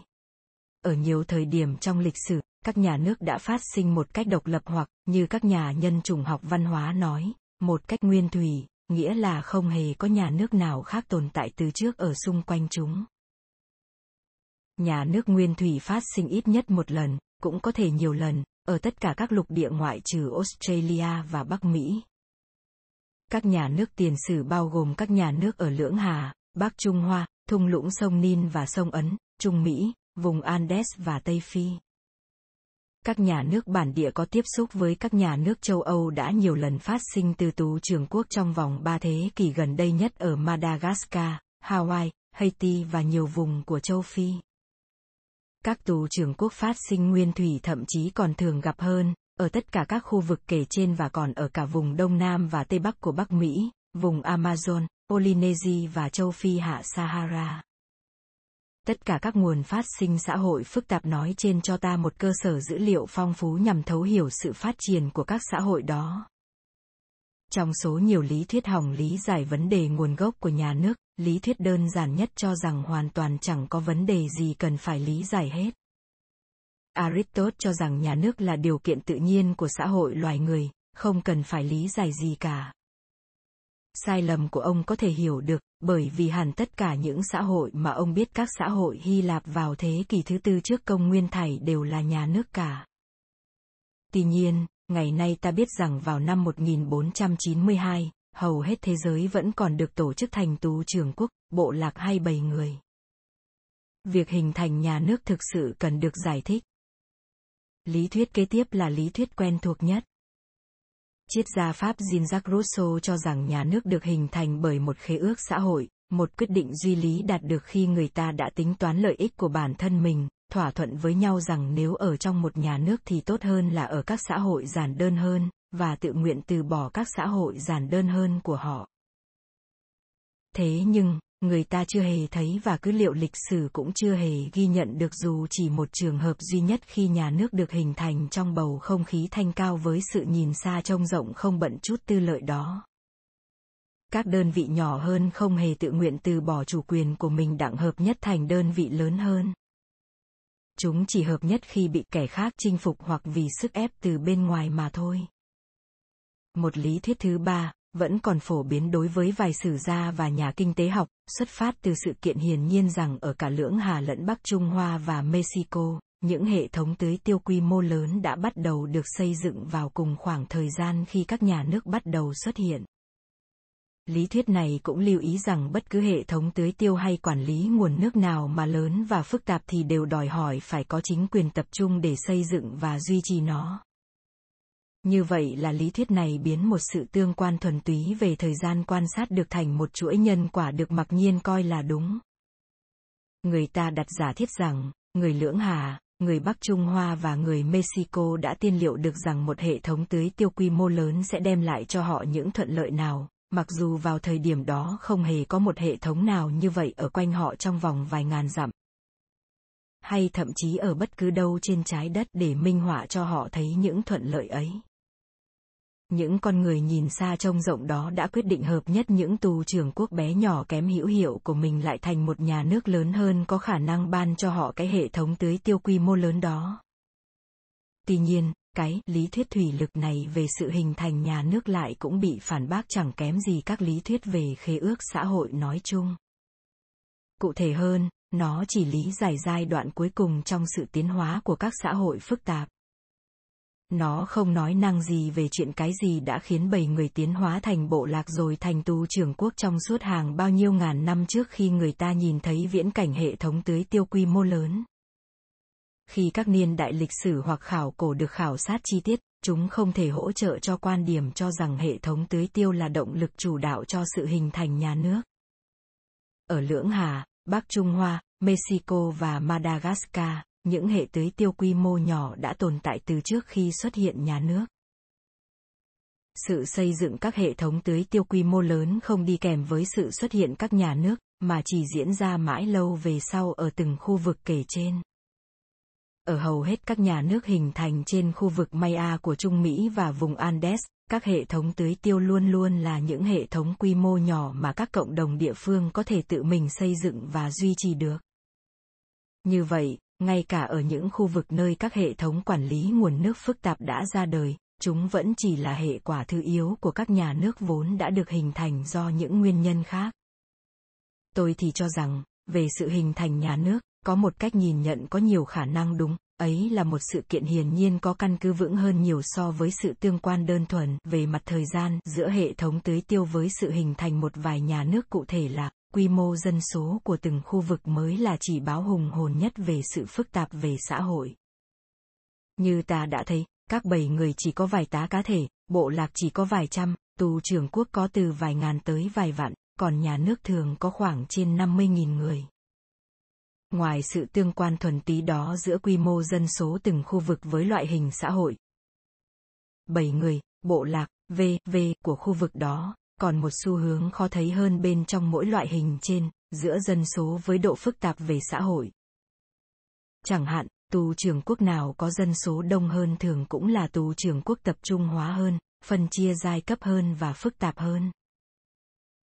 Ở nhiều thời điểm trong lịch sử, các nhà nước đã phát sinh một cách độc lập hoặc, như các nhà nhân chủng học văn hóa nói, một cách nguyên thủy, nghĩa là không hề có nhà nước nào khác tồn tại từ trước ở xung quanh chúng. Nhà nước nguyên thủy phát sinh ít nhất một lần, cũng có thể nhiều lần, ở tất cả các lục địa ngoại trừ Australia và Bắc Mỹ. Các nhà nước tiền sử bao gồm các nhà nước ở Lưỡng Hà, Bắc Trung Hoa, thung lũng sông Nin và sông Ấn, Trung Mỹ, vùng Andes và Tây Phi. Các nhà nước bản địa có tiếp xúc với các nhà nước châu Âu đã nhiều lần phát sinh từ tú trường quốc trong vòng ba thế kỷ gần đây nhất ở Madagascar, Hawaii, Haiti và nhiều vùng của châu Phi. Các tù trưởng quốc phát sinh nguyên thủy thậm chí còn thường gặp hơn, ở tất cả các khu vực kể trên và còn ở cả vùng Đông Nam và Tây Bắc của Bắc Mỹ, vùng Amazon, Polynesia và châu Phi hạ Sahara. Tất cả các nguồn phát sinh xã hội phức tạp nói trên cho ta một cơ sở dữ liệu phong phú nhằm thấu hiểu sự phát triển của các xã hội đó. Trong số nhiều lý thuyết hỏng lý giải vấn đề nguồn gốc của nhà nước, lý thuyết đơn giản nhất cho rằng hoàn toàn chẳng có vấn đề gì cần phải lý giải hết. Aristotle cho rằng nhà nước là điều kiện tự nhiên của xã hội loài người, không cần phải lý giải gì cả. sai lầm của ông có thể hiểu được, bởi vì hẳn tất cả những xã hội mà ông biết các xã hội Hy Lạp vào thế kỷ thứ tư trước công nguyên thảy đều là nhà nước cả. Tuy nhiên, ngày nay ta biết rằng vào năm 1492, hầu hết thế giới vẫn còn được tổ chức thành tú trường quốc, bộ lạc hay bầy người. Việc hình thành nhà nước thực sự cần được giải thích. Lý thuyết kế tiếp là lý thuyết quen thuộc nhất. Triết gia Pháp Jean-Jacques Rousseau cho rằng nhà nước được hình thành bởi một khế ước xã hội, một quyết định duy lý đạt được khi người ta đã tính toán lợi ích của bản thân mình, thỏa thuận với nhau rằng nếu ở trong một nhà nước thì tốt hơn là ở các xã hội giản đơn hơn, và tự nguyện từ bỏ các xã hội giản đơn hơn của họ. Thế nhưng, người ta chưa hề thấy và cứ liệu lịch sử cũng chưa hề ghi nhận được dù chỉ một trường hợp duy nhất khi nhà nước được hình thành trong bầu không khí thanh cao với sự nhìn xa trông rộng không bận chút tư lợi đó. Các đơn vị nhỏ hơn không hề tự nguyện từ bỏ chủ quyền của mình đặng hợp nhất thành đơn vị lớn hơn. Chúng chỉ hợp nhất khi bị kẻ khác chinh phục hoặc vì sức ép từ bên ngoài mà thôi. Một lý thuyết thứ ba, vẫn còn phổ biến đối với vài sử gia và nhà kinh tế học, xuất phát từ sự kiện hiển nhiên rằng ở cả lưỡng Hà lẫn Bắc Trung Hoa và Mexico, những hệ thống tưới tiêu quy mô lớn đã bắt đầu được xây dựng vào cùng khoảng thời gian khi các nhà nước bắt đầu xuất hiện. Lý thuyết này cũng lưu ý rằng bất cứ hệ thống tưới tiêu hay quản lý nguồn nước nào mà lớn và phức tạp thì đều đòi hỏi phải có chính quyền tập trung để xây dựng và duy trì nó. Như vậy là lý thuyết này biến một sự tương quan thuần túy về thời gian quan sát được thành một chuỗi nhân quả được mặc nhiên coi là đúng. Người ta đặt giả thiết rằng, người Lưỡng Hà, người Bắc Trung Hoa và người Mexico đã tiên liệu được rằng một hệ thống tưới tiêu quy mô lớn sẽ đem lại cho họ những thuận lợi nào, mặc dù vào thời điểm đó không hề có một hệ thống nào như vậy ở quanh họ trong vòng vài ngàn dặm hay thậm chí ở bất cứ đâu trên trái đất để minh họa cho họ thấy những thuận lợi ấy những con người nhìn xa trông rộng đó đã quyết định hợp nhất những tù trưởng quốc bé nhỏ kém hữu hiệu của mình lại thành một nhà nước lớn hơn có khả năng ban cho họ cái hệ thống tưới tiêu quy mô lớn đó. Tuy nhiên, cái lý thuyết thủy lực này về sự hình thành nhà nước lại cũng bị phản bác chẳng kém gì các lý thuyết về khế ước xã hội nói chung. Cụ thể hơn, nó chỉ lý giải giai đoạn cuối cùng trong sự tiến hóa của các xã hội phức tạp. Nó không nói năng gì về chuyện cái gì đã khiến bầy người tiến hóa thành bộ lạc rồi thành tu trưởng quốc trong suốt hàng bao nhiêu ngàn năm trước khi người ta nhìn thấy viễn cảnh hệ thống tưới tiêu quy mô lớn. Khi các niên đại lịch sử hoặc khảo cổ được khảo sát chi tiết, chúng không thể hỗ trợ cho quan điểm cho rằng hệ thống tưới tiêu là động lực chủ đạo cho sự hình thành nhà nước. Ở Lưỡng Hà, Bắc Trung Hoa, Mexico và Madagascar, những hệ tưới tiêu quy mô nhỏ đã tồn tại từ trước khi xuất hiện nhà nước. Sự xây dựng các hệ thống tưới tiêu quy mô lớn không đi kèm với sự xuất hiện các nhà nước, mà chỉ diễn ra mãi lâu về sau ở từng khu vực kể trên. Ở hầu hết các nhà nước hình thành trên khu vực Maya của Trung Mỹ và vùng Andes, các hệ thống tưới tiêu luôn luôn là những hệ thống quy mô nhỏ mà các cộng đồng địa phương có thể tự mình xây dựng và duy trì được. Như vậy, ngay cả ở những khu vực nơi các hệ thống quản lý nguồn nước phức tạp đã ra đời, chúng vẫn chỉ là hệ quả thứ yếu của các nhà nước vốn đã được hình thành do những nguyên nhân khác. Tôi thì cho rằng, về sự hình thành nhà nước, có một cách nhìn nhận có nhiều khả năng đúng, ấy là một sự kiện hiển nhiên có căn cứ vững hơn nhiều so với sự tương quan đơn thuần về mặt thời gian giữa hệ thống tưới tiêu với sự hình thành một vài nhà nước cụ thể là quy mô dân số của từng khu vực mới là chỉ báo hùng hồn nhất về sự phức tạp về xã hội. Như ta đã thấy, các bầy người chỉ có vài tá cá thể, bộ lạc chỉ có vài trăm, tù trưởng quốc có từ vài ngàn tới vài vạn, còn nhà nước thường có khoảng trên 50.000 người. Ngoài sự tương quan thuần túy đó giữa quy mô dân số từng khu vực với loại hình xã hội. Bảy người, bộ lạc, V, V của khu vực đó, còn một xu hướng khó thấy hơn bên trong mỗi loại hình trên, giữa dân số với độ phức tạp về xã hội. Chẳng hạn, tù trưởng quốc nào có dân số đông hơn thường cũng là tù trưởng quốc tập trung hóa hơn, phân chia giai cấp hơn và phức tạp hơn.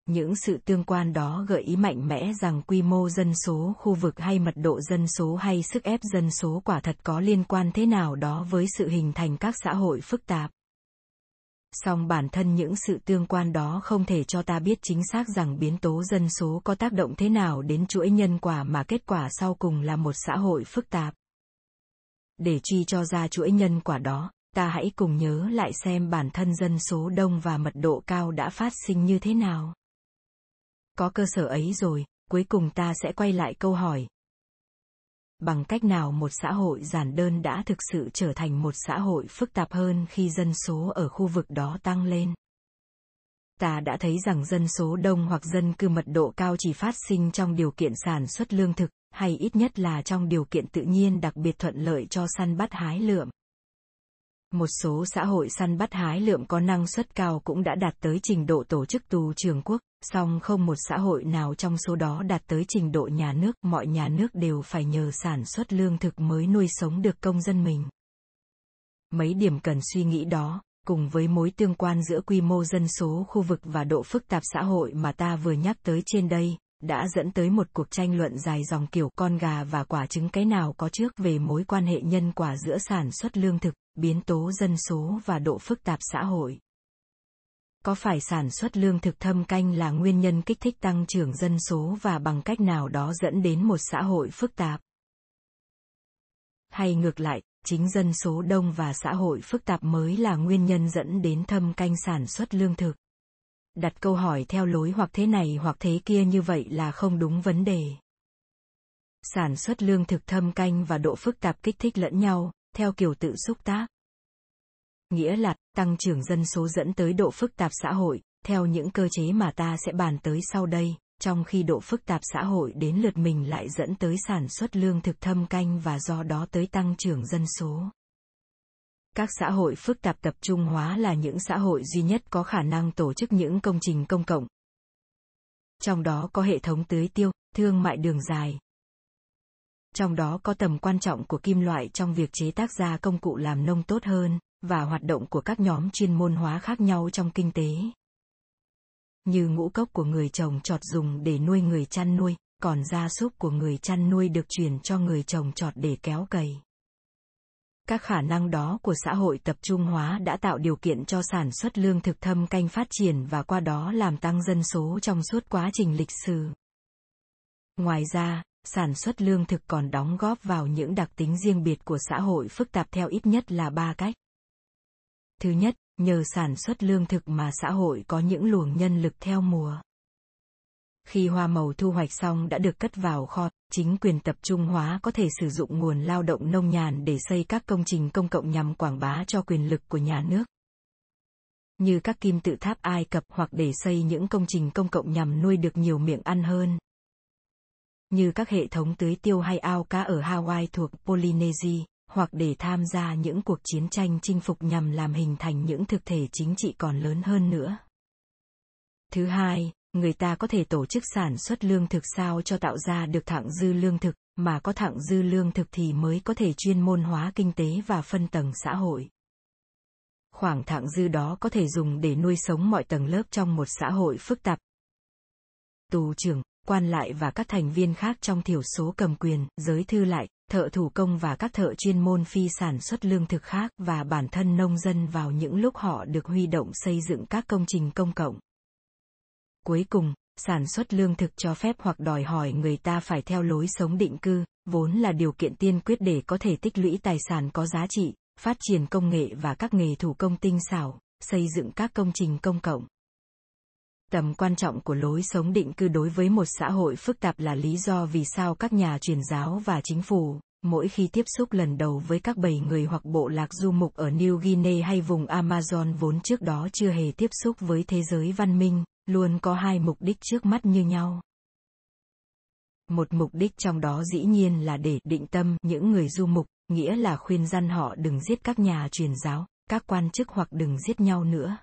Những sự tương quan đó gợi ý mạnh mẽ rằng quy mô dân số khu vực hay mật độ dân số hay sức ép dân số quả thật có liên quan thế nào đó với sự hình thành các xã hội phức tạp song bản thân những sự tương quan đó không thể cho ta biết chính xác rằng biến tố dân số có tác động thế nào đến chuỗi nhân quả mà kết quả sau cùng là một xã hội phức tạp. Để truy cho ra chuỗi nhân quả đó, ta hãy cùng nhớ lại xem bản thân dân số đông và mật độ cao đã phát sinh như thế nào. Có cơ sở ấy rồi, cuối cùng ta sẽ quay lại câu hỏi. Bằng cách nào một xã hội giản đơn đã thực sự trở thành một xã hội phức tạp hơn khi dân số ở khu vực đó tăng lên? Ta đã thấy rằng dân số đông hoặc dân cư mật độ cao chỉ phát sinh trong điều kiện sản xuất lương thực, hay ít nhất là trong điều kiện tự nhiên đặc biệt thuận lợi cho săn bắt hái lượm. Một số xã hội săn bắt hái lượm có năng suất cao cũng đã đạt tới trình độ tổ chức tù trường quốc, song không một xã hội nào trong số đó đạt tới trình độ nhà nước, mọi nhà nước đều phải nhờ sản xuất lương thực mới nuôi sống được công dân mình. Mấy điểm cần suy nghĩ đó, cùng với mối tương quan giữa quy mô dân số khu vực và độ phức tạp xã hội mà ta vừa nhắc tới trên đây, đã dẫn tới một cuộc tranh luận dài dòng kiểu con gà và quả trứng cái nào có trước về mối quan hệ nhân quả giữa sản xuất lương thực, biến tố dân số và độ phức tạp xã hội. Có phải sản xuất lương thực thâm canh là nguyên nhân kích thích tăng trưởng dân số và bằng cách nào đó dẫn đến một xã hội phức tạp? Hay ngược lại, chính dân số đông và xã hội phức tạp mới là nguyên nhân dẫn đến thâm canh sản xuất lương thực? Đặt câu hỏi theo lối hoặc thế này hoặc thế kia như vậy là không đúng vấn đề. Sản xuất lương thực thâm canh và độ phức tạp kích thích lẫn nhau, theo kiểu tự xúc tác. Nghĩa là, tăng trưởng dân số dẫn tới độ phức tạp xã hội, theo những cơ chế mà ta sẽ bàn tới sau đây, trong khi độ phức tạp xã hội đến lượt mình lại dẫn tới sản xuất lương thực thâm canh và do đó tới tăng trưởng dân số các xã hội phức tạp tập trung hóa là những xã hội duy nhất có khả năng tổ chức những công trình công cộng. Trong đó có hệ thống tưới tiêu, thương mại đường dài. Trong đó có tầm quan trọng của kim loại trong việc chế tác ra công cụ làm nông tốt hơn và hoạt động của các nhóm chuyên môn hóa khác nhau trong kinh tế. Như ngũ cốc của người trồng trọt dùng để nuôi người chăn nuôi, còn gia súc của người chăn nuôi được chuyển cho người trồng trọt để kéo cày các khả năng đó của xã hội tập trung hóa đã tạo điều kiện cho sản xuất lương thực thâm canh phát triển và qua đó làm tăng dân số trong suốt quá trình lịch sử. Ngoài ra, sản xuất lương thực còn đóng góp vào những đặc tính riêng biệt của xã hội phức tạp theo ít nhất là ba cách. Thứ nhất, nhờ sản xuất lương thực mà xã hội có những luồng nhân lực theo mùa. Khi hoa màu thu hoạch xong đã được cất vào kho, chính quyền tập trung hóa có thể sử dụng nguồn lao động nông nhàn để xây các công trình công cộng nhằm quảng bá cho quyền lực của nhà nước. Như các kim tự tháp Ai Cập hoặc để xây những công trình công cộng nhằm nuôi được nhiều miệng ăn hơn. Như các hệ thống tưới tiêu hay ao cá ở Hawaii thuộc Polynesia, hoặc để tham gia những cuộc chiến tranh chinh phục nhằm làm hình thành những thực thể chính trị còn lớn hơn nữa. Thứ hai, người ta có thể tổ chức sản xuất lương thực sao cho tạo ra được thặng dư lương thực, mà có thặng dư lương thực thì mới có thể chuyên môn hóa kinh tế và phân tầng xã hội. Khoảng thặng dư đó có thể dùng để nuôi sống mọi tầng lớp trong một xã hội phức tạp. Tù trưởng, quan lại và các thành viên khác trong thiểu số cầm quyền, giới thư lại, thợ thủ công và các thợ chuyên môn phi sản xuất lương thực khác và bản thân nông dân vào những lúc họ được huy động xây dựng các công trình công cộng. Cuối cùng, sản xuất lương thực cho phép hoặc đòi hỏi người ta phải theo lối sống định cư, vốn là điều kiện tiên quyết để có thể tích lũy tài sản có giá trị, phát triển công nghệ và các nghề thủ công tinh xảo, xây dựng các công trình công cộng. Tầm quan trọng của lối sống định cư đối với một xã hội phức tạp là lý do vì sao các nhà truyền giáo và chính phủ, mỗi khi tiếp xúc lần đầu với các bầy người hoặc bộ lạc du mục ở New Guinea hay vùng Amazon vốn trước đó chưa hề tiếp xúc với thế giới văn minh, luôn có hai mục đích trước mắt như nhau. Một mục đích trong đó dĩ nhiên là để định tâm những người du mục, nghĩa là khuyên dân họ đừng giết các nhà truyền giáo, các quan chức hoặc đừng giết nhau nữa.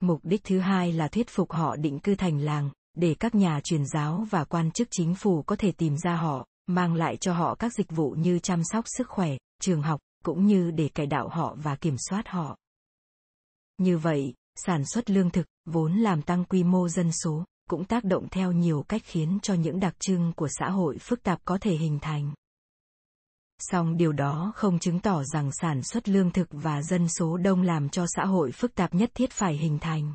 Mục đích thứ hai là thuyết phục họ định cư thành làng, để các nhà truyền giáo và quan chức chính phủ có thể tìm ra họ, mang lại cho họ các dịch vụ như chăm sóc sức khỏe, trường học, cũng như để cải đạo họ và kiểm soát họ. Như vậy, sản xuất lương thực, vốn làm tăng quy mô dân số, cũng tác động theo nhiều cách khiến cho những đặc trưng của xã hội phức tạp có thể hình thành. song điều đó không chứng tỏ rằng sản xuất lương thực và dân số đông làm cho xã hội phức tạp nhất thiết phải hình thành.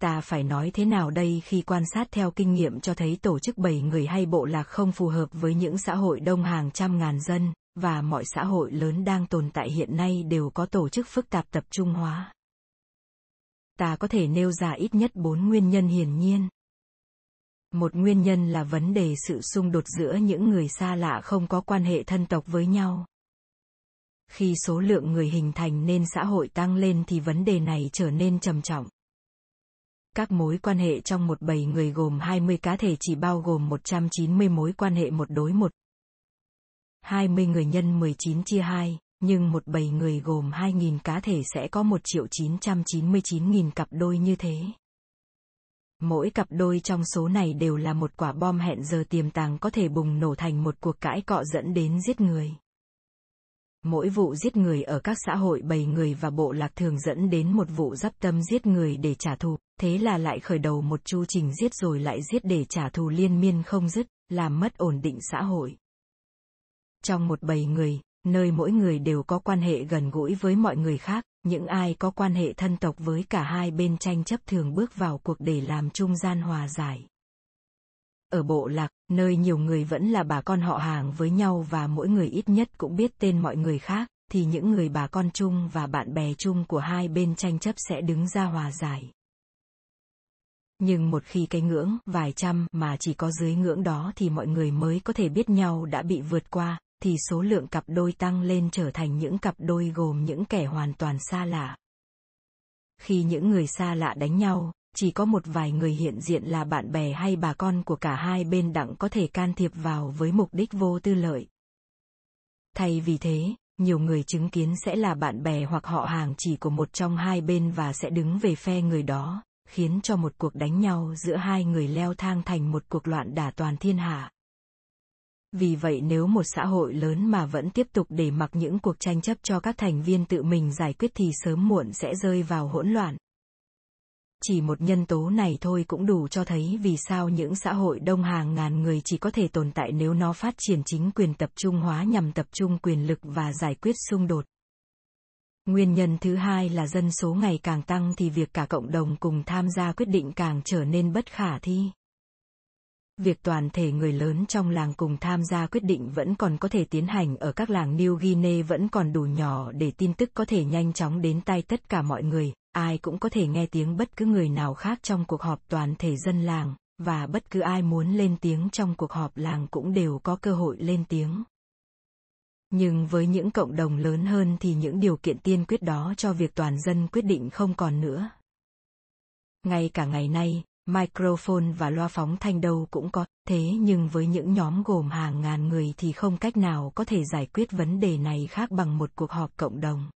Ta phải nói thế nào đây khi quan sát theo kinh nghiệm cho thấy tổ chức bảy người hay bộ lạc không phù hợp với những xã hội đông hàng trăm ngàn dân, và mọi xã hội lớn đang tồn tại hiện nay đều có tổ chức phức tạp tập trung hóa. Ta có thể nêu ra ít nhất bốn nguyên nhân hiển nhiên. Một nguyên nhân là vấn đề sự xung đột giữa những người xa lạ không có quan hệ thân tộc với nhau. Khi số lượng người hình thành nên xã hội tăng lên thì vấn đề này trở nên trầm trọng. Các mối quan hệ trong một bầy người gồm 20 cá thể chỉ bao gồm 190 mối quan hệ một đối một. 20 người nhân 19 chia 2, nhưng một bầy người gồm 2.000 cá thể sẽ có 1 triệu 999.000 cặp đôi như thế. Mỗi cặp đôi trong số này đều là một quả bom hẹn giờ tiềm tàng có thể bùng nổ thành một cuộc cãi cọ dẫn đến giết người. Mỗi vụ giết người ở các xã hội bầy người và bộ lạc thường dẫn đến một vụ giáp tâm giết người để trả thù, thế là lại khởi đầu một chu trình giết rồi lại giết để trả thù liên miên không dứt, làm mất ổn định xã hội. Trong một bầy người, nơi mỗi người đều có quan hệ gần gũi với mọi người khác, những ai có quan hệ thân tộc với cả hai bên tranh chấp thường bước vào cuộc để làm trung gian hòa giải. Ở bộ lạc, nơi nhiều người vẫn là bà con họ hàng với nhau và mỗi người ít nhất cũng biết tên mọi người khác, thì những người bà con chung và bạn bè chung của hai bên tranh chấp sẽ đứng ra hòa giải. Nhưng một khi cái ngưỡng vài trăm mà chỉ có dưới ngưỡng đó thì mọi người mới có thể biết nhau đã bị vượt qua, thì số lượng cặp đôi tăng lên trở thành những cặp đôi gồm những kẻ hoàn toàn xa lạ. Khi những người xa lạ đánh nhau, chỉ có một vài người hiện diện là bạn bè hay bà con của cả hai bên đặng có thể can thiệp vào với mục đích vô tư lợi. Thay vì thế, nhiều người chứng kiến sẽ là bạn bè hoặc họ hàng chỉ của một trong hai bên và sẽ đứng về phe người đó, khiến cho một cuộc đánh nhau giữa hai người leo thang thành một cuộc loạn đả toàn thiên hạ. Vì vậy nếu một xã hội lớn mà vẫn tiếp tục để mặc những cuộc tranh chấp cho các thành viên tự mình giải quyết thì sớm muộn sẽ rơi vào hỗn loạn. Chỉ một nhân tố này thôi cũng đủ cho thấy vì sao những xã hội đông hàng ngàn người chỉ có thể tồn tại nếu nó phát triển chính quyền tập trung hóa nhằm tập trung quyền lực và giải quyết xung đột. Nguyên nhân thứ hai là dân số ngày càng tăng thì việc cả cộng đồng cùng tham gia quyết định càng trở nên bất khả thi. Việc toàn thể người lớn trong làng cùng tham gia quyết định vẫn còn có thể tiến hành ở các làng New Guinea vẫn còn đủ nhỏ để tin tức có thể nhanh chóng đến tay tất cả mọi người, ai cũng có thể nghe tiếng bất cứ người nào khác trong cuộc họp toàn thể dân làng, và bất cứ ai muốn lên tiếng trong cuộc họp làng cũng đều có cơ hội lên tiếng. Nhưng với những cộng đồng lớn hơn thì những điều kiện tiên quyết đó cho việc toàn dân quyết định không còn nữa. Ngay cả ngày nay, microphone và loa phóng thanh đâu cũng có, thế nhưng với những nhóm gồm hàng ngàn người thì không cách nào có thể giải quyết vấn đề này khác bằng một cuộc họp cộng đồng.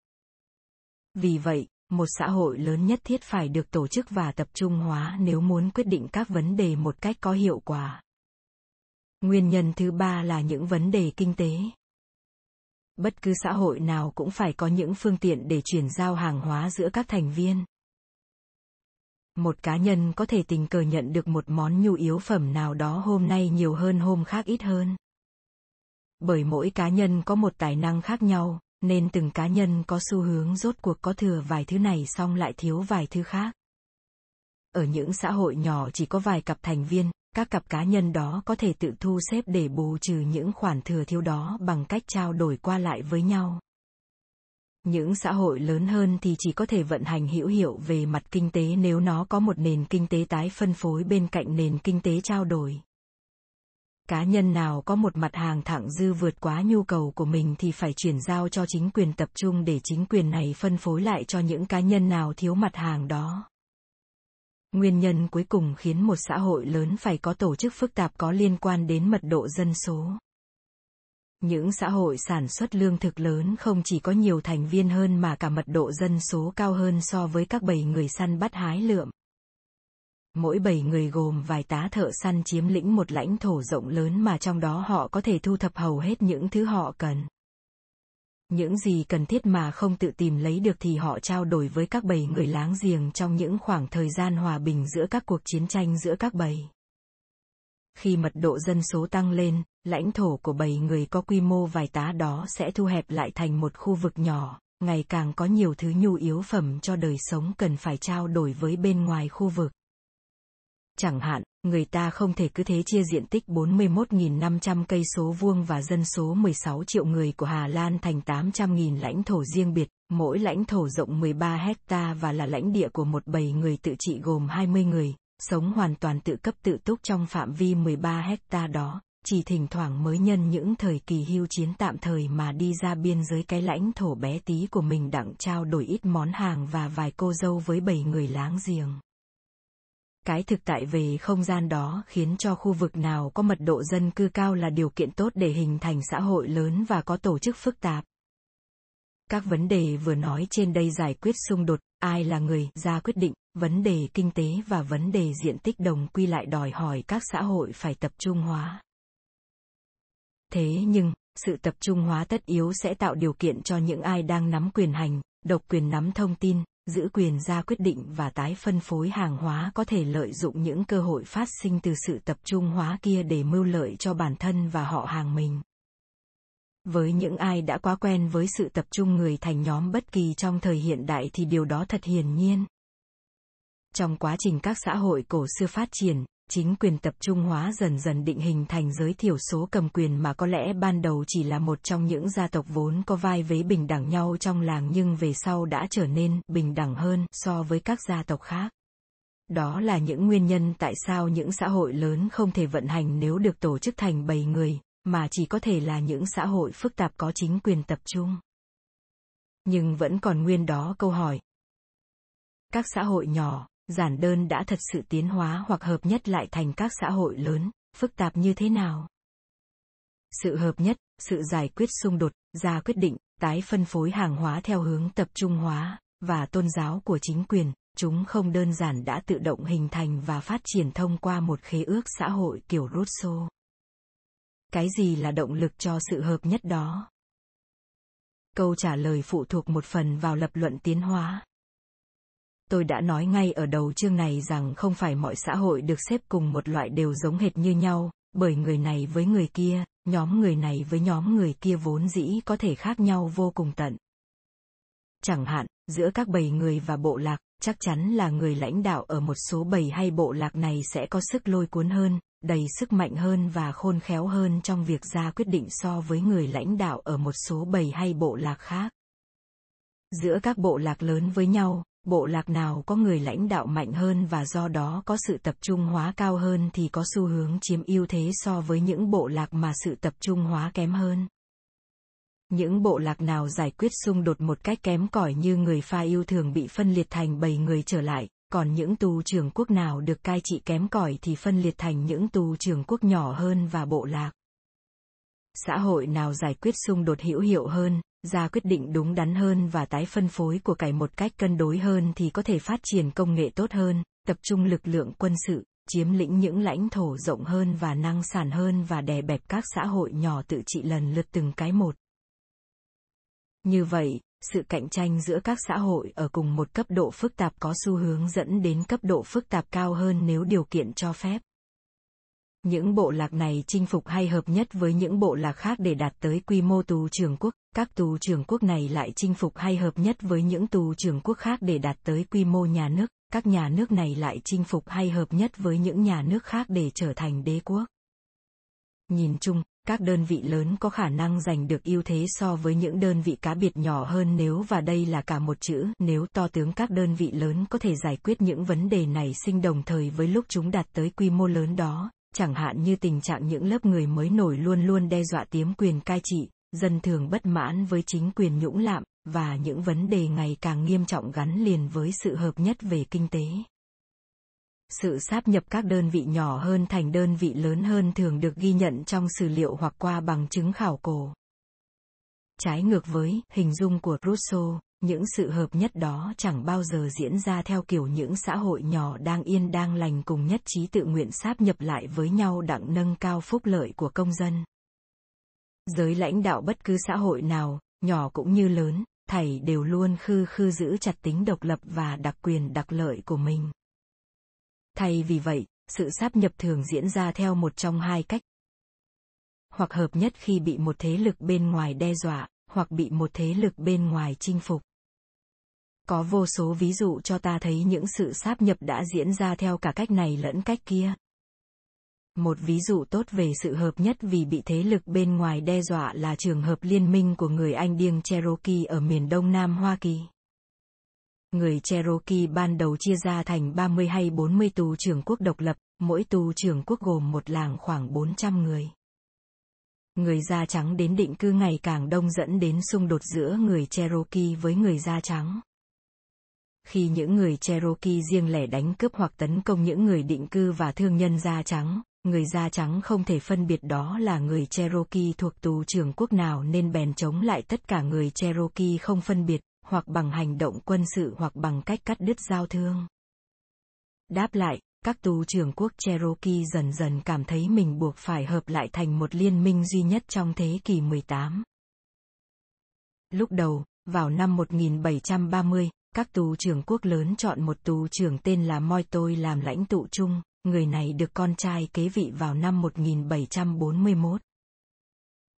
Vì vậy, một xã hội lớn nhất thiết phải được tổ chức và tập trung hóa nếu muốn quyết định các vấn đề một cách có hiệu quả. Nguyên nhân thứ ba là những vấn đề kinh tế. Bất cứ xã hội nào cũng phải có những phương tiện để chuyển giao hàng hóa giữa các thành viên một cá nhân có thể tình cờ nhận được một món nhu yếu phẩm nào đó hôm nay nhiều hơn hôm khác ít hơn. Bởi mỗi cá nhân có một tài năng khác nhau, nên từng cá nhân có xu hướng rốt cuộc có thừa vài thứ này xong lại thiếu vài thứ khác. Ở những xã hội nhỏ chỉ có vài cặp thành viên, các cặp cá nhân đó có thể tự thu xếp để bù trừ những khoản thừa thiếu đó bằng cách trao đổi qua lại với nhau. Những xã hội lớn hơn thì chỉ có thể vận hành hữu hiệu về mặt kinh tế nếu nó có một nền kinh tế tái phân phối bên cạnh nền kinh tế trao đổi. Cá nhân nào có một mặt hàng thẳng dư vượt quá nhu cầu của mình thì phải chuyển giao cho chính quyền tập trung để chính quyền này phân phối lại cho những cá nhân nào thiếu mặt hàng đó. Nguyên nhân cuối cùng khiến một xã hội lớn phải có tổ chức phức tạp có liên quan đến mật độ dân số. Những xã hội sản xuất lương thực lớn không chỉ có nhiều thành viên hơn mà cả mật độ dân số cao hơn so với các bầy người săn bắt hái lượm. Mỗi bầy người gồm vài tá thợ săn chiếm lĩnh một lãnh thổ rộng lớn mà trong đó họ có thể thu thập hầu hết những thứ họ cần. Những gì cần thiết mà không tự tìm lấy được thì họ trao đổi với các bầy người láng giềng trong những khoảng thời gian hòa bình giữa các cuộc chiến tranh giữa các bầy khi mật độ dân số tăng lên, lãnh thổ của bầy người có quy mô vài tá đó sẽ thu hẹp lại thành một khu vực nhỏ, ngày càng có nhiều thứ nhu yếu phẩm cho đời sống cần phải trao đổi với bên ngoài khu vực. Chẳng hạn, người ta không thể cứ thế chia diện tích 41.500 cây số vuông và dân số 16 triệu người của Hà Lan thành 800.000 lãnh thổ riêng biệt, mỗi lãnh thổ rộng 13 hecta và là lãnh địa của một bầy người tự trị gồm 20 người, sống hoàn toàn tự cấp tự túc trong phạm vi 13 hecta đó, chỉ thỉnh thoảng mới nhân những thời kỳ hưu chiến tạm thời mà đi ra biên giới cái lãnh thổ bé tí của mình đặng trao đổi ít món hàng và vài cô dâu với bảy người láng giềng. Cái thực tại về không gian đó khiến cho khu vực nào có mật độ dân cư cao là điều kiện tốt để hình thành xã hội lớn và có tổ chức phức tạp. Các vấn đề vừa nói trên đây giải quyết xung đột, ai là người ra quyết định, vấn đề kinh tế và vấn đề diện tích đồng quy lại đòi hỏi các xã hội phải tập trung hóa. Thế nhưng, sự tập trung hóa tất yếu sẽ tạo điều kiện cho những ai đang nắm quyền hành, độc quyền nắm thông tin, giữ quyền ra quyết định và tái phân phối hàng hóa có thể lợi dụng những cơ hội phát sinh từ sự tập trung hóa kia để mưu lợi cho bản thân và họ hàng mình với những ai đã quá quen với sự tập trung người thành nhóm bất kỳ trong thời hiện đại thì điều đó thật hiển nhiên trong quá trình các xã hội cổ xưa phát triển, chính quyền tập trung hóa dần dần định hình thành giới thiểu số cầm quyền mà có lẽ ban đầu chỉ là một trong những gia tộc vốn có vai vế bình đẳng nhau trong làng nhưng về sau đã trở nên bình đẳng hơn so với các gia tộc khác. Đó là những nguyên nhân tại sao những xã hội lớn không thể vận hành nếu được tổ chức thành bầy người, mà chỉ có thể là những xã hội phức tạp có chính quyền tập trung. Nhưng vẫn còn nguyên đó câu hỏi. Các xã hội nhỏ giản đơn đã thật sự tiến hóa hoặc hợp nhất lại thành các xã hội lớn, phức tạp như thế nào? Sự hợp nhất, sự giải quyết xung đột, ra quyết định, tái phân phối hàng hóa theo hướng tập trung hóa, và tôn giáo của chính quyền, chúng không đơn giản đã tự động hình thành và phát triển thông qua một khế ước xã hội kiểu Rousseau. Cái gì là động lực cho sự hợp nhất đó? Câu trả lời phụ thuộc một phần vào lập luận tiến hóa tôi đã nói ngay ở đầu chương này rằng không phải mọi xã hội được xếp cùng một loại đều giống hệt như nhau, bởi người này với người kia, nhóm người này với nhóm người kia vốn dĩ có thể khác nhau vô cùng tận. Chẳng hạn, giữa các bầy người và bộ lạc, chắc chắn là người lãnh đạo ở một số bầy hay bộ lạc này sẽ có sức lôi cuốn hơn, đầy sức mạnh hơn và khôn khéo hơn trong việc ra quyết định so với người lãnh đạo ở một số bầy hay bộ lạc khác. Giữa các bộ lạc lớn với nhau, bộ lạc nào có người lãnh đạo mạnh hơn và do đó có sự tập trung hóa cao hơn thì có xu hướng chiếm ưu thế so với những bộ lạc mà sự tập trung hóa kém hơn. Những bộ lạc nào giải quyết xung đột một cách kém cỏi như người pha yêu thường bị phân liệt thành bầy người trở lại, còn những tù trưởng quốc nào được cai trị kém cỏi thì phân liệt thành những tù trưởng quốc nhỏ hơn và bộ lạc. Xã hội nào giải quyết xung đột hữu hiệu hơn? Ra quyết định đúng đắn hơn và tái phân phối của cải một cách cân đối hơn thì có thể phát triển công nghệ tốt hơn, tập trung lực lượng quân sự, chiếm lĩnh những lãnh thổ rộng hơn và năng sản hơn và đè bẹp các xã hội nhỏ tự trị lần lượt từng cái một. Như vậy, sự cạnh tranh giữa các xã hội ở cùng một cấp độ phức tạp có xu hướng dẫn đến cấp độ phức tạp cao hơn nếu điều kiện cho phép. Những bộ lạc này chinh phục hay hợp nhất với những bộ lạc khác để đạt tới quy mô tù trưởng quốc, các tù trưởng quốc này lại chinh phục hay hợp nhất với những tù trưởng quốc khác để đạt tới quy mô nhà nước, các nhà nước này lại chinh phục hay hợp nhất với những nhà nước khác để trở thành đế quốc. Nhìn chung, các đơn vị lớn có khả năng giành được ưu thế so với những đơn vị cá biệt nhỏ hơn nếu và đây là cả một chữ. Nếu to tướng các đơn vị lớn có thể giải quyết những vấn đề này sinh đồng thời với lúc chúng đạt tới quy mô lớn đó chẳng hạn như tình trạng những lớp người mới nổi luôn luôn đe dọa tiếm quyền cai trị, dân thường bất mãn với chính quyền nhũng lạm, và những vấn đề ngày càng nghiêm trọng gắn liền với sự hợp nhất về kinh tế. Sự sáp nhập các đơn vị nhỏ hơn thành đơn vị lớn hơn thường được ghi nhận trong sử liệu hoặc qua bằng chứng khảo cổ. Trái ngược với hình dung của Rousseau, những sự hợp nhất đó chẳng bao giờ diễn ra theo kiểu những xã hội nhỏ đang yên đang lành cùng nhất trí tự nguyện sáp nhập lại với nhau đặng nâng cao phúc lợi của công dân giới lãnh đạo bất cứ xã hội nào nhỏ cũng như lớn thầy đều luôn khư khư giữ chặt tính độc lập và đặc quyền đặc lợi của mình thay vì vậy sự sáp nhập thường diễn ra theo một trong hai cách. Hoặc hợp nhất khi bị một thế lực bên ngoài đe dọa, hoặc bị một thế lực bên ngoài chinh phục. Có vô số ví dụ cho ta thấy những sự sáp nhập đã diễn ra theo cả cách này lẫn cách kia. Một ví dụ tốt về sự hợp nhất vì bị thế lực bên ngoài đe dọa là trường hợp liên minh của người Anh điêng Cherokee ở miền đông nam Hoa Kỳ. Người Cherokee ban đầu chia ra thành 30 hay 40 tù trưởng quốc độc lập, mỗi tù trưởng quốc gồm một làng khoảng 400 người. Người da trắng đến định cư ngày càng đông dẫn đến xung đột giữa người Cherokee với người da trắng. Khi những người Cherokee riêng lẻ đánh cướp hoặc tấn công những người định cư và thương nhân da trắng, người da trắng không thể phân biệt đó là người Cherokee thuộc tù trưởng quốc nào nên bèn chống lại tất cả người Cherokee không phân biệt, hoặc bằng hành động quân sự hoặc bằng cách cắt đứt giao thương. Đáp lại, các tù trưởng quốc Cherokee dần dần cảm thấy mình buộc phải hợp lại thành một liên minh duy nhất trong thế kỷ 18. Lúc đầu, vào năm 1730, các tù trưởng quốc lớn chọn một tù trưởng tên là Moi Tôi làm lãnh tụ chung, người này được con trai kế vị vào năm 1741.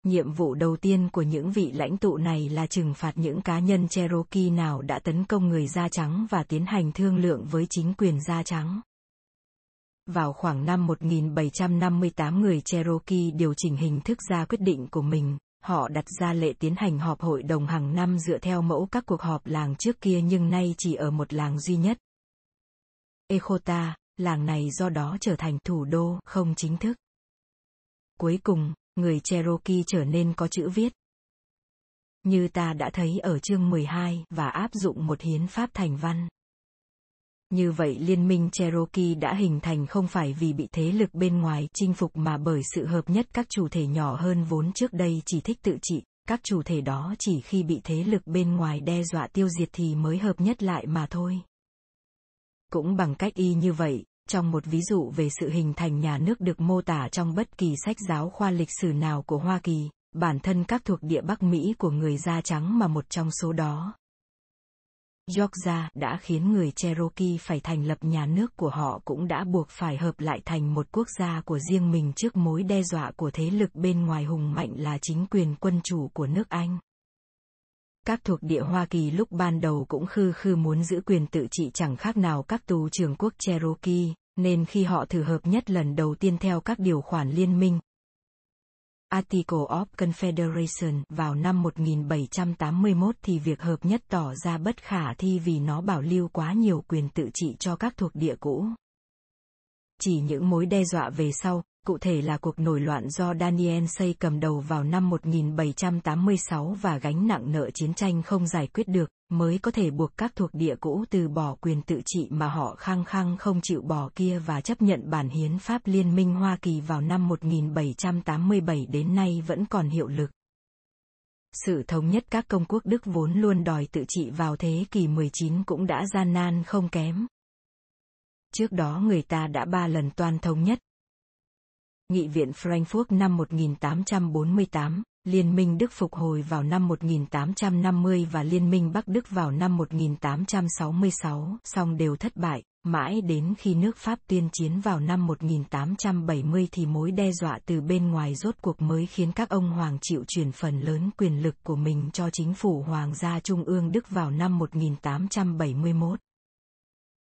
Nhiệm vụ đầu tiên của những vị lãnh tụ này là trừng phạt những cá nhân Cherokee nào đã tấn công người da trắng và tiến hành thương lượng với chính quyền da trắng. Vào khoảng năm 1758 người Cherokee điều chỉnh hình thức ra quyết định của mình, họ đặt ra lệ tiến hành họp hội đồng hàng năm dựa theo mẫu các cuộc họp làng trước kia nhưng nay chỉ ở một làng duy nhất. Ekota, làng này do đó trở thành thủ đô không chính thức. Cuối cùng, người Cherokee trở nên có chữ viết. Như ta đã thấy ở chương 12 và áp dụng một hiến pháp thành văn. Như vậy liên minh Cherokee đã hình thành không phải vì bị thế lực bên ngoài chinh phục mà bởi sự hợp nhất các chủ thể nhỏ hơn vốn trước đây chỉ thích tự trị, các chủ thể đó chỉ khi bị thế lực bên ngoài đe dọa tiêu diệt thì mới hợp nhất lại mà thôi. Cũng bằng cách y như vậy, trong một ví dụ về sự hình thành nhà nước được mô tả trong bất kỳ sách giáo khoa lịch sử nào của Hoa Kỳ, bản thân các thuộc địa Bắc Mỹ của người da trắng mà một trong số đó. Georgia đã khiến người Cherokee phải thành lập nhà nước của họ cũng đã buộc phải hợp lại thành một quốc gia của riêng mình trước mối đe dọa của thế lực bên ngoài hùng mạnh là chính quyền quân chủ của nước Anh. Các thuộc địa Hoa Kỳ lúc ban đầu cũng khư khư muốn giữ quyền tự trị chẳng khác nào các tù trưởng quốc Cherokee, nên khi họ thử hợp nhất lần đầu tiên theo các điều khoản liên minh, Article of Confederation vào năm 1781 thì việc hợp nhất tỏ ra bất khả thi vì nó bảo lưu quá nhiều quyền tự trị cho các thuộc địa cũ. Chỉ những mối đe dọa về sau, cụ thể là cuộc nổi loạn do Daniel Say cầm đầu vào năm 1786 và gánh nặng nợ chiến tranh không giải quyết được, mới có thể buộc các thuộc địa cũ từ bỏ quyền tự trị mà họ khăng khăng không chịu bỏ kia và chấp nhận bản hiến pháp Liên minh Hoa Kỳ vào năm 1787 đến nay vẫn còn hiệu lực. Sự thống nhất các công quốc Đức vốn luôn đòi tự trị vào thế kỷ 19 cũng đã gian nan không kém. Trước đó người ta đã ba lần toàn thống nhất, Nghị viện Frankfurt năm 1848, Liên minh Đức phục hồi vào năm 1850 và Liên minh Bắc Đức vào năm 1866, song đều thất bại, mãi đến khi nước Pháp tuyên chiến vào năm 1870 thì mối đe dọa từ bên ngoài rốt cuộc mới khiến các ông hoàng chịu chuyển phần lớn quyền lực của mình cho chính phủ Hoàng gia Trung ương Đức vào năm 1871.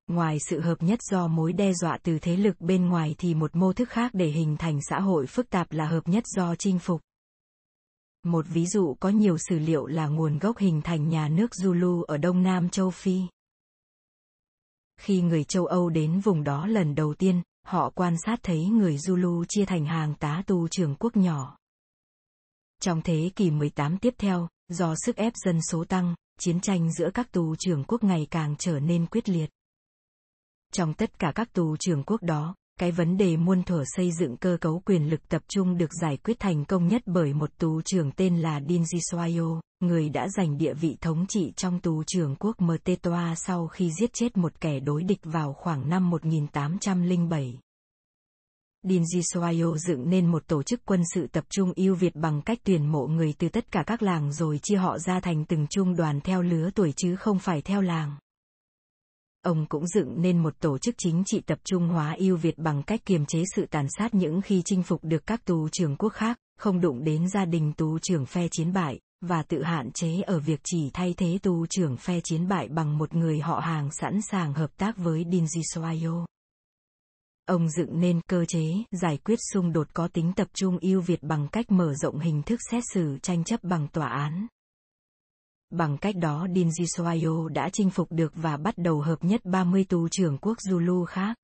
Ngoài sự hợp nhất do mối đe dọa từ thế lực bên ngoài thì một mô thức khác để hình thành xã hội phức tạp là hợp nhất do chinh phục. Một ví dụ có nhiều sử liệu là nguồn gốc hình thành nhà nước Zulu ở Đông Nam châu Phi. Khi người châu Âu đến vùng đó lần đầu tiên, họ quan sát thấy người Zulu chia thành hàng tá tu trưởng quốc nhỏ. Trong thế kỷ 18 tiếp theo, do sức ép dân số tăng, chiến tranh giữa các tù trưởng quốc ngày càng trở nên quyết liệt. Trong tất cả các tù trưởng quốc đó, cái vấn đề muôn thuở xây dựng cơ cấu quyền lực tập trung được giải quyết thành công nhất bởi một tù trưởng tên là Dinji Soyo, người đã giành địa vị thống trị trong tù trưởng quốc Mtetoa sau khi giết chết một kẻ đối địch vào khoảng năm 1807. Dinji Soyo dựng nên một tổ chức quân sự tập trung ưu Việt bằng cách tuyển mộ người từ tất cả các làng rồi chia họ ra thành từng trung đoàn theo lứa tuổi chứ không phải theo làng ông cũng dựng nên một tổ chức chính trị tập trung hóa yêu Việt bằng cách kiềm chế sự tàn sát những khi chinh phục được các tù trưởng quốc khác, không đụng đến gia đình tù trưởng phe chiến bại, và tự hạn chế ở việc chỉ thay thế tù trưởng phe chiến bại bằng một người họ hàng sẵn sàng hợp tác với Dinji Soyo. Ông dựng nên cơ chế giải quyết xung đột có tính tập trung yêu Việt bằng cách mở rộng hình thức xét xử tranh chấp bằng tòa án. Bằng cách đó Dinji đã chinh phục được và bắt đầu hợp nhất 30 tu trưởng quốc Zulu khác.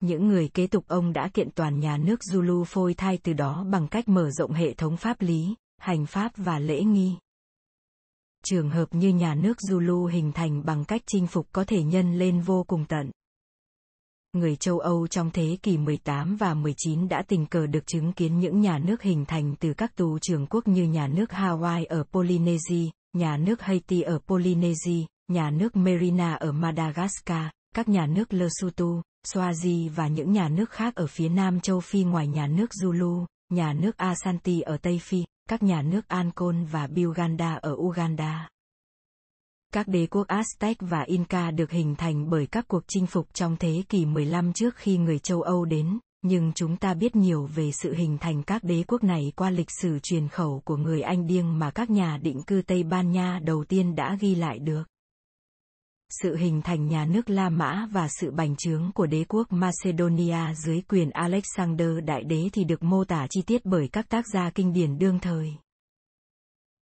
Những người kế tục ông đã kiện toàn nhà nước Zulu phôi thai từ đó bằng cách mở rộng hệ thống pháp lý, hành pháp và lễ nghi. Trường hợp như nhà nước Zulu hình thành bằng cách chinh phục có thể nhân lên vô cùng tận. Người châu Âu trong thế kỷ 18 và 19 đã tình cờ được chứng kiến những nhà nước hình thành từ các tù trưởng quốc như nhà nước Hawaii ở Polynesia, nhà nước Haiti ở Polynesia, nhà nước Merina ở Madagascar, các nhà nước Lesotho, Swazi và những nhà nước khác ở phía nam châu Phi ngoài nhà nước Zulu, nhà nước Asanti ở Tây Phi, các nhà nước Ancon và Buganda ở Uganda. Các đế quốc Aztec và Inca được hình thành bởi các cuộc chinh phục trong thế kỷ 15 trước khi người châu Âu đến, nhưng chúng ta biết nhiều về sự hình thành các đế quốc này qua lịch sử truyền khẩu của người Anh Điêng mà các nhà định cư Tây Ban Nha đầu tiên đã ghi lại được. Sự hình thành nhà nước La Mã và sự bành trướng của đế quốc Macedonia dưới quyền Alexander Đại Đế thì được mô tả chi tiết bởi các tác gia kinh điển đương thời.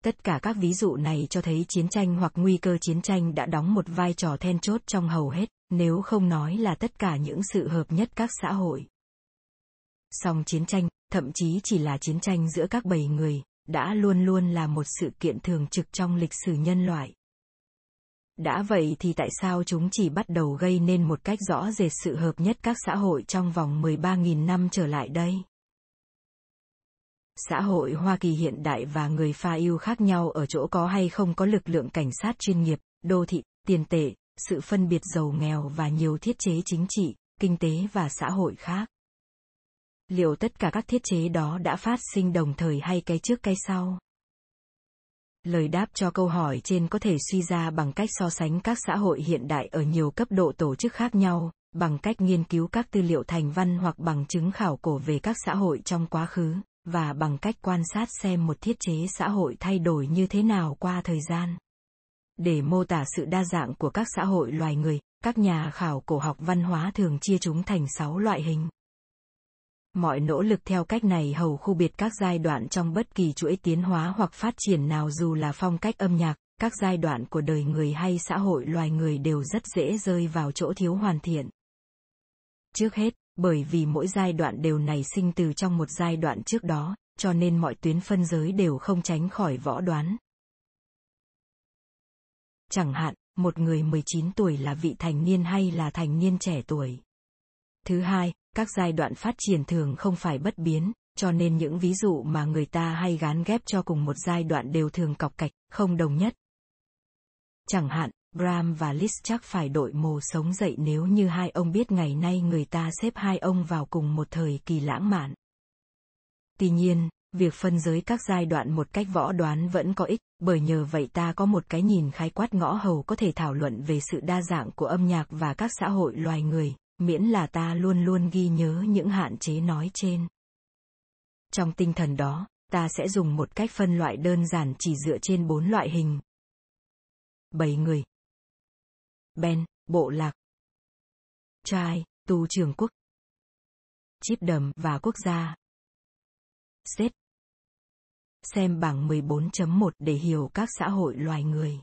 Tất cả các ví dụ này cho thấy chiến tranh hoặc nguy cơ chiến tranh đã đóng một vai trò then chốt trong hầu hết, nếu không nói là tất cả những sự hợp nhất các xã hội. Song chiến tranh, thậm chí chỉ là chiến tranh giữa các bầy người, đã luôn luôn là một sự kiện thường trực trong lịch sử nhân loại. Đã vậy thì tại sao chúng chỉ bắt đầu gây nên một cách rõ rệt sự hợp nhất các xã hội trong vòng 13.000 năm trở lại đây? Xã hội Hoa Kỳ hiện đại và người pha yêu khác nhau ở chỗ có hay không có lực lượng cảnh sát chuyên nghiệp, đô thị, tiền tệ, sự phân biệt giàu nghèo và nhiều thiết chế chính trị, kinh tế và xã hội khác. Liệu tất cả các thiết chế đó đã phát sinh đồng thời hay cái trước cái sau? Lời đáp cho câu hỏi trên có thể suy ra bằng cách so sánh các xã hội hiện đại ở nhiều cấp độ tổ chức khác nhau, bằng cách nghiên cứu các tư liệu thành văn hoặc bằng chứng khảo cổ về các xã hội trong quá khứ và bằng cách quan sát xem một thiết chế xã hội thay đổi như thế nào qua thời gian. Để mô tả sự đa dạng của các xã hội loài người, các nhà khảo cổ học văn hóa thường chia chúng thành 6 loại hình. Mọi nỗ lực theo cách này hầu khu biệt các giai đoạn trong bất kỳ chuỗi tiến hóa hoặc phát triển nào dù là phong cách âm nhạc, các giai đoạn của đời người hay xã hội loài người đều rất dễ rơi vào chỗ thiếu hoàn thiện. Trước hết, bởi vì mỗi giai đoạn đều nảy sinh từ trong một giai đoạn trước đó, cho nên mọi tuyến phân giới đều không tránh khỏi võ đoán. Chẳng hạn, một người 19 tuổi là vị thành niên hay là thành niên trẻ tuổi. Thứ hai, các giai đoạn phát triển thường không phải bất biến, cho nên những ví dụ mà người ta hay gán ghép cho cùng một giai đoạn đều thường cọc cạch, không đồng nhất. Chẳng hạn, Bram và Liszt chắc phải đội mồ sống dậy nếu như hai ông biết ngày nay người ta xếp hai ông vào cùng một thời kỳ lãng mạn. Tuy nhiên, việc phân giới các giai đoạn một cách võ đoán vẫn có ích, bởi nhờ vậy ta có một cái nhìn khái quát ngõ hầu có thể thảo luận về sự đa dạng của âm nhạc và các xã hội loài người, miễn là ta luôn luôn ghi nhớ những hạn chế nói trên. Trong tinh thần đó, ta sẽ dùng một cách phân loại đơn giản chỉ dựa trên bốn loại hình. Bảy người, Ben, bộ lạc. Trai, tù trưởng quốc. Chip đầm và quốc gia. Xếp. Xem bảng 14.1 để hiểu các xã hội loài người.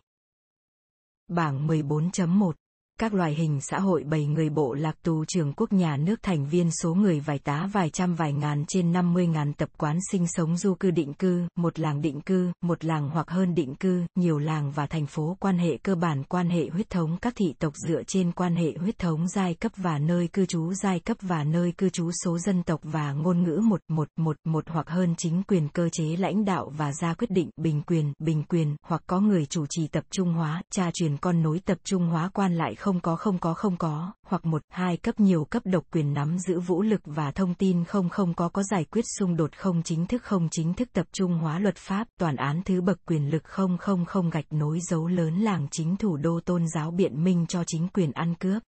Bảng 14.1 các loài hình xã hội bầy người bộ lạc tù trưởng quốc nhà nước thành viên số người vài tá vài trăm vài ngàn trên 50 ngàn tập quán sinh sống du cư định cư, một làng định cư, một làng hoặc hơn định cư, nhiều làng và thành phố quan hệ cơ bản quan hệ huyết thống các thị tộc dựa trên quan hệ huyết thống giai cấp và nơi cư trú giai cấp và nơi cư trú số dân tộc và ngôn ngữ một một một một hoặc hơn chính quyền cơ chế lãnh đạo và ra quyết định bình quyền bình quyền hoặc có người chủ trì tập trung hóa, cha truyền con nối tập trung hóa quan lại không có không có không có, hoặc một, hai cấp nhiều cấp độc quyền nắm giữ vũ lực và thông tin không không có có giải quyết xung đột không chính thức không chính thức tập trung hóa luật pháp, toàn án thứ bậc quyền lực không không không gạch nối dấu lớn làng chính thủ đô tôn giáo biện minh cho chính quyền ăn cướp.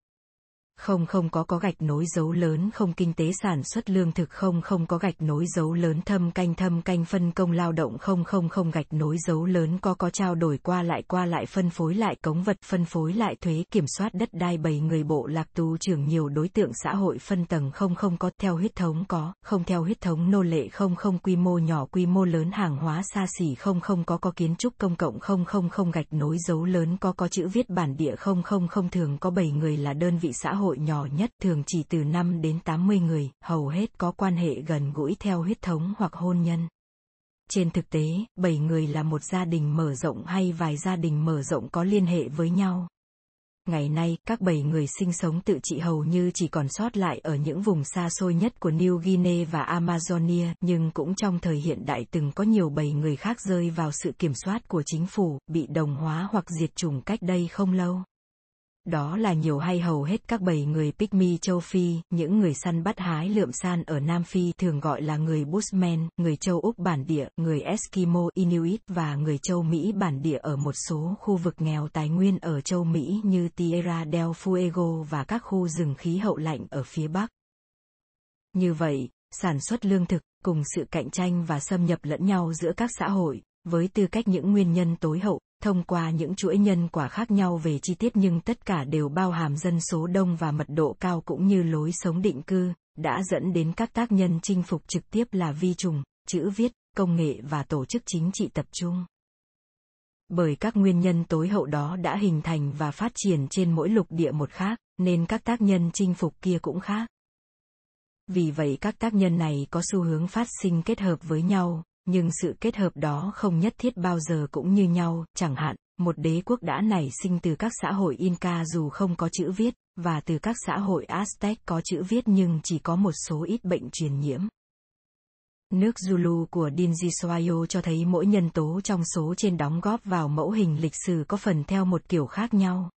Không không có có gạch nối dấu lớn không kinh tế sản xuất lương thực không không có gạch nối dấu lớn thâm canh thâm canh phân công lao động không không không gạch nối dấu lớn có có trao đổi qua lại qua lại phân phối lại cống vật phân phối lại thuế kiểm soát đất đai bầy người bộ lạc tù trưởng nhiều đối tượng xã hội phân tầng không không có theo huyết thống có, không theo huyết thống nô lệ không không quy mô nhỏ quy mô lớn hàng hóa xa xỉ không không có có kiến trúc công cộng không không không gạch nối dấu lớn có có chữ viết bản địa không không không thường có bảy người là đơn vị xã hội hội nhỏ nhất thường chỉ từ 5 đến 80 người, hầu hết có quan hệ gần gũi theo huyết thống hoặc hôn nhân. Trên thực tế, 7 người là một gia đình mở rộng hay vài gia đình mở rộng có liên hệ với nhau. Ngày nay, các bảy người sinh sống tự trị hầu như chỉ còn sót lại ở những vùng xa xôi nhất của New Guinea và Amazonia, nhưng cũng trong thời hiện đại từng có nhiều bảy người khác rơi vào sự kiểm soát của chính phủ, bị đồng hóa hoặc diệt chủng cách đây không lâu. Đó là nhiều hay hầu hết các bầy người Pygmy châu Phi, những người săn bắt hái lượm san ở Nam Phi thường gọi là người Bushman, người châu Úc bản địa, người Eskimo Inuit và người châu Mỹ bản địa ở một số khu vực nghèo tài nguyên ở châu Mỹ như Tierra del Fuego và các khu rừng khí hậu lạnh ở phía Bắc. Như vậy, sản xuất lương thực, cùng sự cạnh tranh và xâm nhập lẫn nhau giữa các xã hội, với tư cách những nguyên nhân tối hậu, thông qua những chuỗi nhân quả khác nhau về chi tiết nhưng tất cả đều bao hàm dân số đông và mật độ cao cũng như lối sống định cư, đã dẫn đến các tác nhân chinh phục trực tiếp là vi trùng, chữ viết, công nghệ và tổ chức chính trị tập trung. Bởi các nguyên nhân tối hậu đó đã hình thành và phát triển trên mỗi lục địa một khác, nên các tác nhân chinh phục kia cũng khác. Vì vậy các tác nhân này có xu hướng phát sinh kết hợp với nhau, nhưng sự kết hợp đó không nhất thiết bao giờ cũng như nhau, chẳng hạn, một đế quốc đã nảy sinh từ các xã hội Inca dù không có chữ viết, và từ các xã hội Aztec có chữ viết nhưng chỉ có một số ít bệnh truyền nhiễm. Nước Zulu của Dingiswayo cho thấy mỗi nhân tố trong số trên đóng góp vào mẫu hình lịch sử có phần theo một kiểu khác nhau.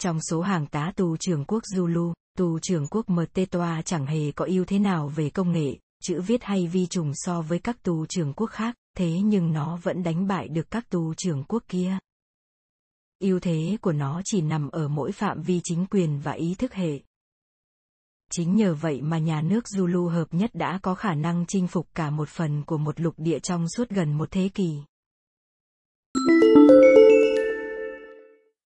Trong số hàng tá tù trưởng quốc Zulu, tù trưởng quốc Mtetoa chẳng hề có ưu thế nào về công nghệ, chữ viết hay vi trùng so với các tù trưởng quốc khác, thế nhưng nó vẫn đánh bại được các tù trưởng quốc kia. ưu thế của nó chỉ nằm ở mỗi phạm vi chính quyền và ý thức hệ. Chính nhờ vậy mà nhà nước Zulu hợp nhất đã có khả năng chinh phục cả một phần của một lục địa trong suốt gần một thế kỷ.